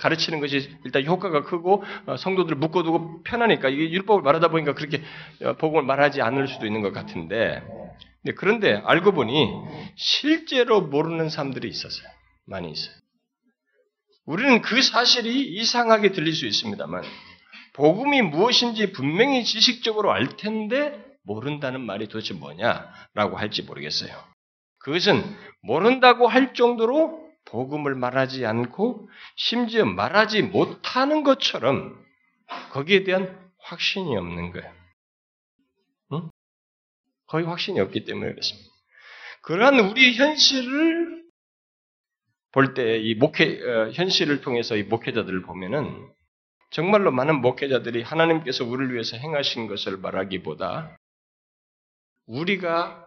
가르치는 것이 일단 효과가 크고 어, 성도들을 묶어두고 편하니까 이게 율법을 말하다 보니까 그렇게 어, 복음을 말하지 않을 수도 있는 것 같은데 그런데 알고 보니 실제로 모르는 사람들이 있었어요. 많이 있어요. 우리는 그 사실이 이상하게 들릴 수 있습니다만 복음이 무엇인지 분명히 지식적으로 알 텐데 모른다는 말이 도대체 뭐냐라고 할지 모르겠어요. 그것은 모른다고 할 정도로 복음을 말하지 않고 심지어 말하지 못하는 것처럼 거기에 대한 확신이 없는 거예요. 응? 거의 확신이 없기 때문에 그렇습니다. 그러한 우리 현실을 볼 때 이 목회 어, 현실을 통해서 이 목회자들을 보면은 정말로 많은 목회자들이 하나님께서 우리를 위해서 행하신 것을 말하기보다 우리가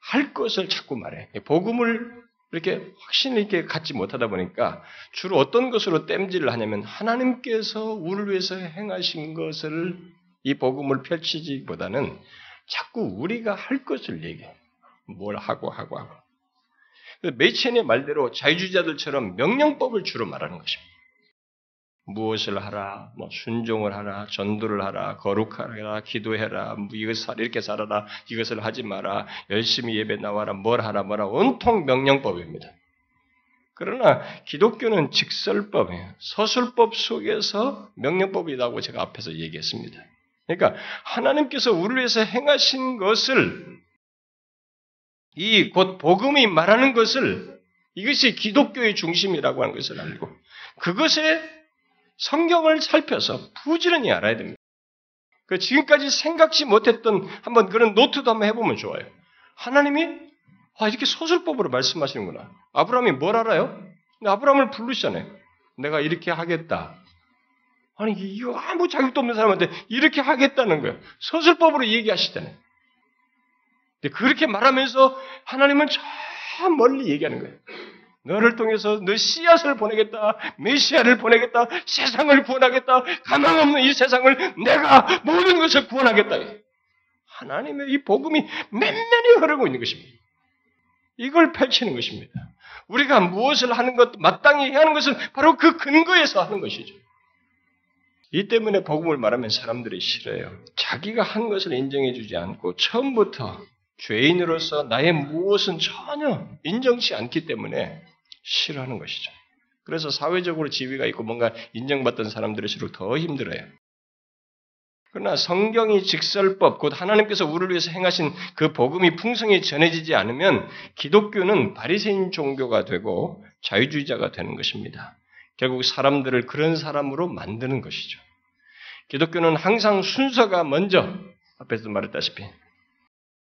할 것을 자꾸 말해. 복음을 이렇게 확신 있게 갖지 못하다 보니까 주로 어떤 것으로 땜질을 하냐면 하나님께서 우리를 위해서 행하신 것을 이 복음을 펼치지보다는 자꾸 우리가 할 것을 얘기해. 뭘 하고 하고 하고. 메이첸의 말대로 자유주의자들처럼 명령법을 주로 말하는 것입니다. 무엇을 하라, 뭐 순종을 하라, 전도를 하라, 거룩하라, 기도해라, 뭐 이것을 이렇게 살아라, 이것을 하지 마라, 열심히 예배 나와라, 뭘 하라, 뭐라 온통 명령법입니다. 그러나 기독교는 직설법이에요. 서술법 속에서 명령법이라고 제가 앞에서 얘기했습니다. 그러니까 하나님께서 우리를 위해서 행하신 것을 이 곧 복음이 말하는 것을 이것이 기독교의 중심이라고 하는 것을 알고 그것에 성경을 살펴서 부지런히 알아야 됩니다. 그 지금까지 생각지 못했던 한번 그런 노트도 한번 해보면 좋아요. 하나님이 아, 이렇게 소설법으로 말씀하시는구나. 아브라함이 뭘 알아요? 아브라함을 부르시잖아요. 내가 이렇게 하겠다. 아니 이거 아무 자격도 없는 사람한테 이렇게 하겠다는 거예요. 서술법으로 얘기하시잖아요. 근데 그렇게 말하면서 하나님은 저 멀리 얘기하는 거예요. 너를 통해서 너 씨앗을 보내겠다. 메시아를 보내겠다. 세상을 구원하겠다. 가망 없는 이 세상을 내가 모든 것을 구원하겠다. 하나님의 이 복음이 맨면히 흐르고 있는 것입니다. 이걸 펼치는 것입니다. 우리가 무엇을 하는 것, 마땅히 하는 것은 바로 그 근거에서 하는 것이죠. 이 때문에 복음을 말하면 사람들이 싫어요. 자기가 한 것을 인정해주지 않고 처음부터 죄인으로서 나의 무엇은 전혀 인정치 않기 때문에 싫어하는 것이죠. 그래서 사회적으로 지위가 있고 뭔가 인정받던 사람들일수록 더 힘들어요. 그러나 성경이 직설법, 곧 하나님께서 우리를 위해서 행하신 그 복음이 풍성히 전해지지 않으면 기독교는 바리새인 종교가 되고 자유주의자가 되는 것입니다. 결국 사람들을 그런 사람으로 만드는 것이죠. 기독교는 항상 순서가 먼저 앞에서 말했다시피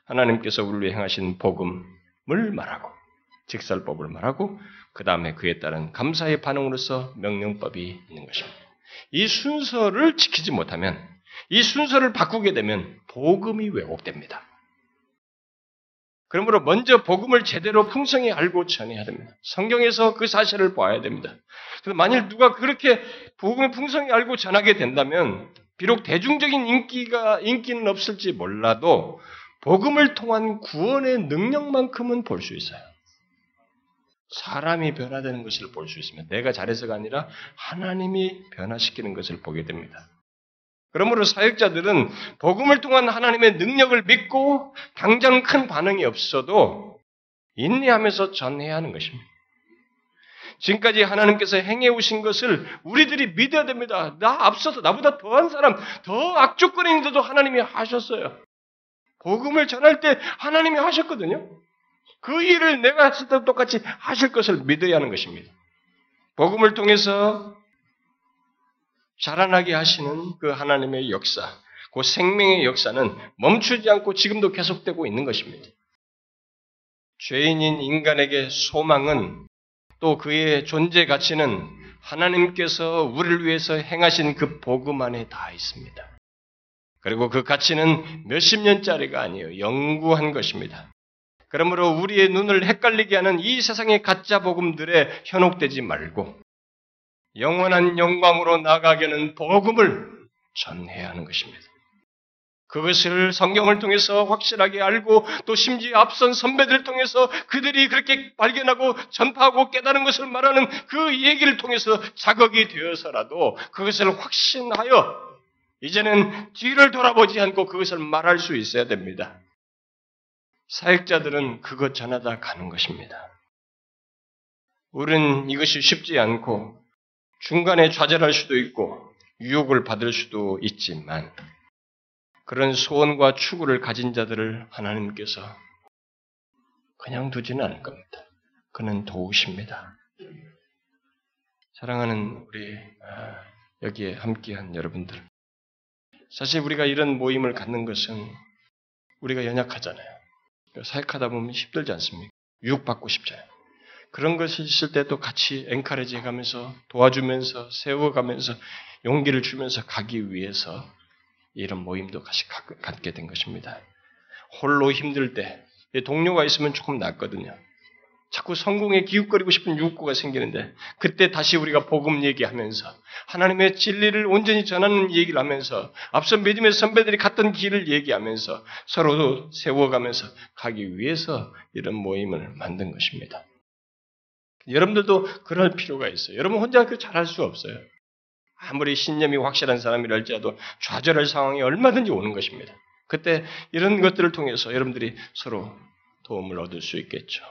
하나님께서 우리를 행하신 복음을 말하고 직설법을 말하고 그 다음에 그에 따른 감사의 반응으로서 명령법이 있는 것입니다. 이 순서를 지키지 못하면 이 순서를 바꾸게 되면 복음이 왜곡됩니다. 그러므로 먼저 복음을 제대로 풍성히 알고 전해야 됩니다. 성경에서 그 사실을 봐야 됩니다. 만일 누가 그렇게 복음을 풍성히 알고 전하게 된다면 비록 대중적인 인기가 인기는 없을지 몰라도 복음을 통한 구원의 능력만큼은 볼 수 있어요. 사람이 변화되는 것을 볼 수 있으면 내가 잘해서가 아니라 하나님이 변화시키는 것을 보게 됩니다. 그러므로 사역자들은 복음을 통한 하나님의 능력을 믿고 당장 큰 반응이 없어도 인내하면서 전해야 하는 것입니다. 지금까지 하나님께서 행해 오신 것을 우리들이 믿어야 됩니다. 나 앞서서 나보다 더한 사람, 더 악조건인데도 하나님이 하셨어요. 복음을 전할 때 하나님이 하셨거든요. 그 일을 내가 했을 때 똑같이 하실 것을 믿어야 하는 것입니다. 복음을 통해서 자라나게 하시는 그 하나님의 역사, 그 생명의 역사는 멈추지 않고 지금도 계속되고 있는 것입니다. 죄인인 인간에게 소망은 또 그의 존재 가치는 하나님께서 우리를 위해서 행하신 그 복음 안에 다 있습니다. 그리고 그 가치는 몇십 년짜리가 아니에요. 영구한 것입니다. 그러므로 우리의 눈을 헷갈리게 하는 이 세상의 가짜 복음들에 현혹되지 말고 영원한 영광으로 나가게는 복음을 전해야 하는 것입니다. 그것을 성경을 통해서 확실하게 알고 또 심지어 앞선 선배들 통해서 그들이 그렇게 발견하고 전파하고 깨달은 것을 말하는 그 얘기를 통해서 자극이 되어서라도 그것을 확신하여 이제는 뒤를 돌아보지 않고 그것을 말할 수 있어야 됩니다. 사역자들은 그것 전하다 가는 것입니다. 우리는 이것이 쉽지 않고 중간에 좌절할 수도 있고 유혹을 받을 수도 있지만 그런 소원과 추구를 가진 자들을 하나님께서 그냥 두지는 않을 겁니다. 그는 도우십니다. 사랑하는 우리 아, 여기에 함께한 여러분들, 사실 우리가 이런 모임을 갖는 것은 우리가 연약하잖아요. 사역하다 보면 힘들지 않습니까? 유혹받고 싶잖아요. 그런 것이 있을 때도 같이 엔카레지 해가면서 도와주면서 세워가면서 용기를 주면서 가기 위해서 이런 모임도 같이 갖게 된 것입니다. 홀로 힘들 때 동료가 있으면 조금 낫거든요. 자꾸 성공에 기웃거리고 싶은 욕구가 생기는데 그때 다시 우리가 복음 얘기하면서 하나님의 진리를 온전히 전하는 얘기를 하면서 앞서 믿음의 선배들이 갔던 길을 얘기하면서 서로 세워가면서 가기 위해서 이런 모임을 만든 것입니다. 여러분들도 그럴 필요가 있어요. 여러분 혼자 그 잘할 수 없어요. 아무리 신념이 확실한 사람이라 할지라도 좌절할 상황이 얼마든지 오는 것입니다. 그때 이런 것들을 통해서 여러분들이 서로 도움을 얻을 수 있겠죠.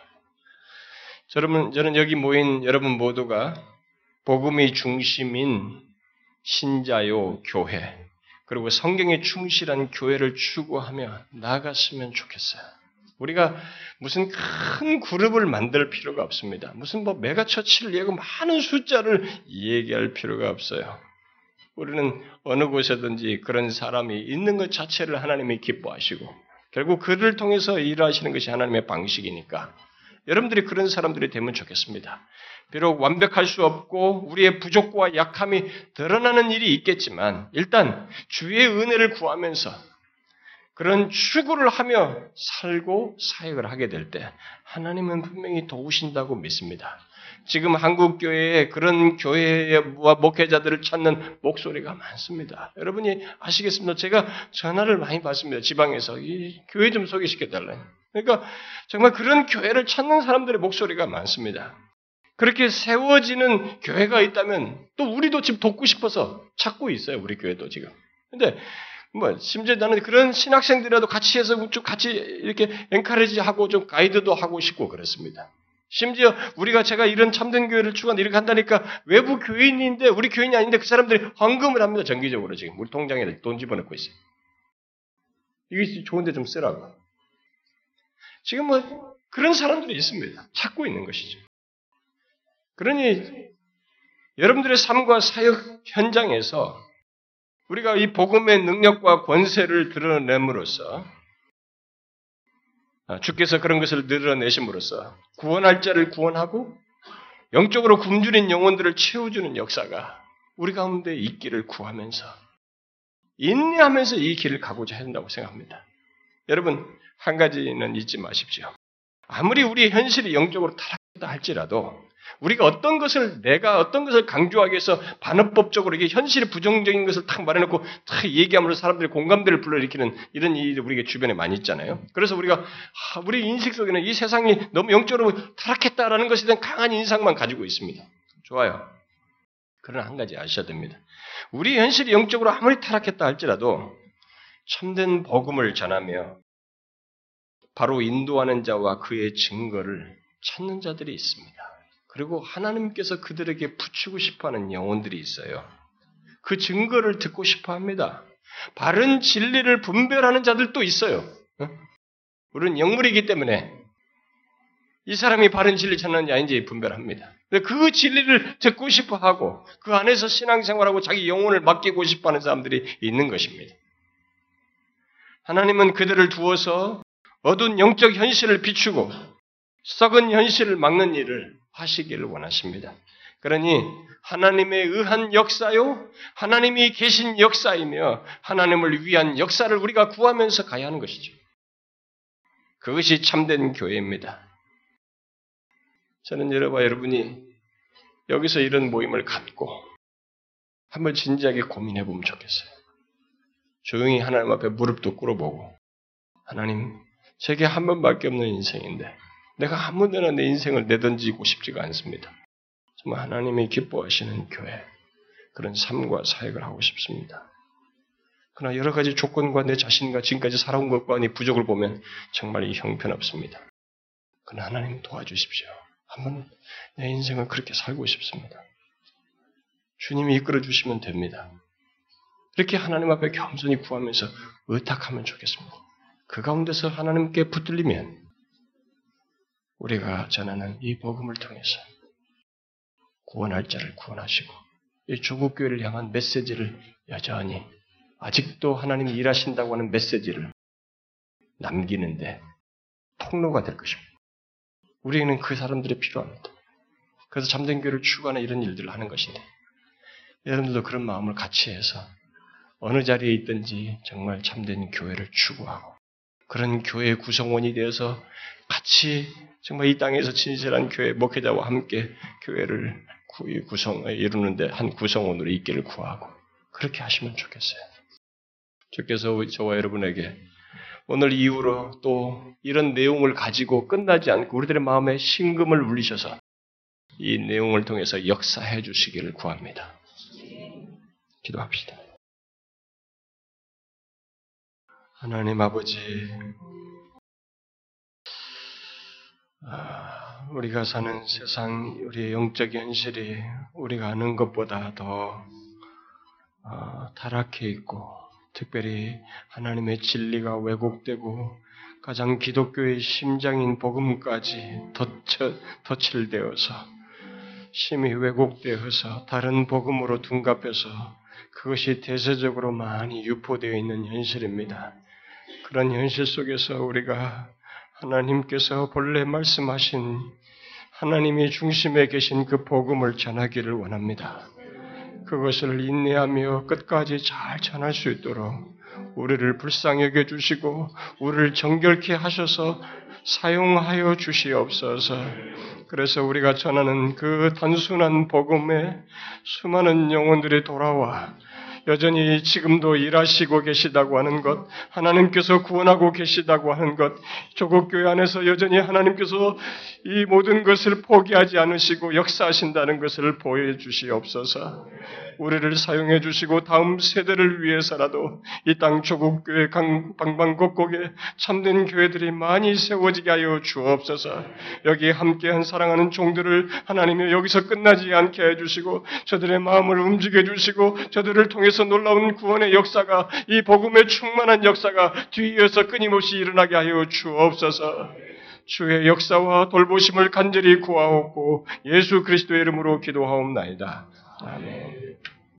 여러분, 저는 여기 모인 여러분 모두가 복음의 중심인 신자요 교회, 그리고 성경에 충실한 교회를 추구하며 나아갔으면 좋겠어요. 우리가 무슨 큰 그룹을 만들 필요가 없습니다. 무슨 뭐 megachurch를 얘기하고 많은 숫자를 얘기할 필요가 없어요. 우리는 어느 곳에든지 그런 사람이 있는 것 자체를 하나님이 기뻐하시고 결국 그를 통해서 일하시는 것이 하나님의 방식이니까 여러분들이 그런 사람들이 되면 좋겠습니다. 비록 완벽할 수 없고 우리의 부족과 약함이 드러나는 일이 있겠지만 일단 주의 은혜를 구하면서 그런 추구를 하며 살고 사역을 하게 될 때 하나님은 분명히 도우신다고 믿습니다. 지금 한국 교회에 그런 교회와 목회자들을 찾는 목소리가 많습니다. 여러분이 아시겠습니다. 제가 전화를 많이 받습니다. 지방에서 이 교회 좀 소개시켜 달라요. 그러니까 정말 그런 교회를 찾는 사람들의 목소리가 많습니다. 그렇게 세워지는 교회가 있다면 또 우리도 지금 돕고 싶어서 찾고 있어요. 우리 교회도 지금. 근데 뭐 심지어 나는 그런 신학생들이라도 같이 해서 좀 같이 이렇게 엔카레지 하고 좀 가이드도 하고 싶고 그렇습니다. 심지어 우리가 제가 이런 참된 교회를 추구한다 이렇게 한다니까 외부 교인인데 우리 교인이 아닌데 그 사람들이 헌금을 합니다. 정기적으로 지금 우리 통장에 돈 집어넣고 있어요. 이게 좋은데 좀 쓰라고. 지금 뭐 그런 사람들이 있습니다. 찾고 있는 것이죠. 그러니 여러분들의 삶과 사역 현장에서 우리가 이 복음의 능력과 권세를 드러냄으로써 아, 주께서 그런 것을 늘어내심으로써 구원할 자를 구원하고 영적으로 굶주린 영혼들을 채워주는 역사가 우리 가운데 있기를 구하면서 인내하면서 이 길을 가고자 한다고 생각합니다. 여러분 한 가지는 잊지 마십시오. 아무리 우리 현실이 영적으로 타락했다 할지라도 우리가 어떤 것을 내가 어떤 것을 강조하기 위해서 반어법적으로 이게 현실의 부정적인 것을 탁 말해놓고 탁 얘기함으로 사람들이 공감대를 불러일으키는 이런 일이 우리가 주변에 많이 있잖아요. 그래서 우리가 아, 우리 인식 속에는 이 세상이 너무 영적으로 타락했다라는 것에 대한 강한 인상만 가지고 있습니다. 좋아요. 그러나 한 가지 아셔야 됩니다. 우리 현실이 영적으로 아무리 타락했다 할지라도 참된 복음을 전하며 바로 인도하는 자와 그의 증거를 찾는 자들이 있습니다. 그리고 하나님께서 그들에게 붙이고 싶어 하는 영혼들이 있어요. 그 증거를 듣고 싶어 합니다. 바른 진리를 분별하는 자들도 있어요. 우리는 영물이기 때문에 이 사람이 바른 진리 찾는지 아닌지 분별합니다. 그 진리를 듣고 싶어 하고 그 안에서 신앙생활하고 자기 영혼을 맡기고 싶어 하는 사람들이 있는 것입니다. 하나님은 그들을 두어서 어두운 영적 현실을 비추고 썩은 현실을 막는 일을 하시기를 원하십니다. 그러니 하나님의 의한 역사요, 하나님이 계신 역사이며 하나님을 위한 역사를 우리가 구하면서 가야 하는 것이죠. 그것이 참된 교회입니다. 저는 여러분, 여러분이 여기서 이런 모임을 갖고 한번 진지하게 고민해 보면 좋겠어요. 조용히 하나님 앞에 무릎도 꿇어보고 하나님, 제게 한 번밖에 없는 인생인데 내가 아무 데나 내 인생을 내던지고 싶지가 않습니다. 정말 하나님이 기뻐하시는 교회, 그런 삶과 사역을 하고 싶습니다. 그러나 여러 가지 조건과 내 자신과 지금까지 살아온 것과 내 부족을 보면 정말 이 형편없습니다. 그러나 하나님 도와주십시오. 한번 내 인생을 그렇게 살고 싶습니다. 주님이 이끌어 주시면 됩니다. 이렇게 하나님 앞에 겸손히 구하면서 의탁하면 좋겠습니다. 그 가운데서 하나님께 붙들리면 우리가 전하는 이 복음을 통해서 구원할 자를 구원하시고 이 조국 교회를 향한 메시지를 여전히 아직도 하나님이 일하신다고 하는 메시지를 남기는데 통로가 될 것입니다. 우리에게는 그 사람들이 필요합니다. 그래서 잠든 교회를 추구하는 이런 일들을 하는 것인데 여러분들도 그런 마음을 같이 해서 어느 자리에 있든지 정말 참된 교회를 추구하고 그런 교회 구성원이 되어서 같이 정말 이 땅에서 진실한 교회 목회자와 함께 교회를 구성 이루는데 한 구성원으로 있기를 구하고 그렇게 하시면 좋겠어요. 주께서 저와 여러분에게 오늘 이후로 또 이런 내용을 가지고 끝나지 않고 우리들의 마음에 신금을 울리셔서 이 내용을 통해서 역사해 주시기를 구합니다. 기도합시다. 하나님 아버지, 아, 우리가 사는 세상, 우리의 영적 현실이 우리가 아는 것보다 더 어, 타락해 있고, 특별히 하나님의 진리가 왜곡되고, 가장 기독교의 심장인 복음까지 덧쳐, 덧칠되어서, 심히 왜곡되어서 다른 복음으로 둔갑해서 그것이 대세적으로 많이 유포되어 있는 현실입니다. 그런 현실 속에서 우리가 하나님께서 본래 말씀하신 하나님이 중심에 계신 그 복음을 전하기를 원합니다. 그것을 인내하며 끝까지 잘 전할 수 있도록 우리를 불쌍히 여겨 주시고 우리를 정결케 하셔서 사용하여 주시옵소서. 그래서 우리가 전하는 그 단순한 복음에 수많은 영혼들이 돌아와 여전히 지금도 일하시고 계시다고 하는 것, 하나님께서 구원하고 계시다고 하는 것, 조국 교회 안에서 여전히 하나님께서 이 모든 것을 포기하지 않으시고 역사하신다는 것을 보여주시옵소서. 우리를 사용해 주시고 다음 세대를 위해서라도 이 땅 조국 교회 방방곡곡에 참된 교회들이 많이 세워지게 하여 주옵소서. 여기 함께한 사랑하는 종들을 하나님이 여기서 끝나지 않게 해 주시고 저들의 마음을 움직여 주시고 저들을 통해서 놀라운 구원의 역사가 이 복음의 충만한 역사가 뒤이어서 끊임없이 일어나게 하여 주옵소서. 주의 역사와 돌보심을 간절히 구하옵고 예수 그리스도의 이름으로 기도하옵나이다. 아멘.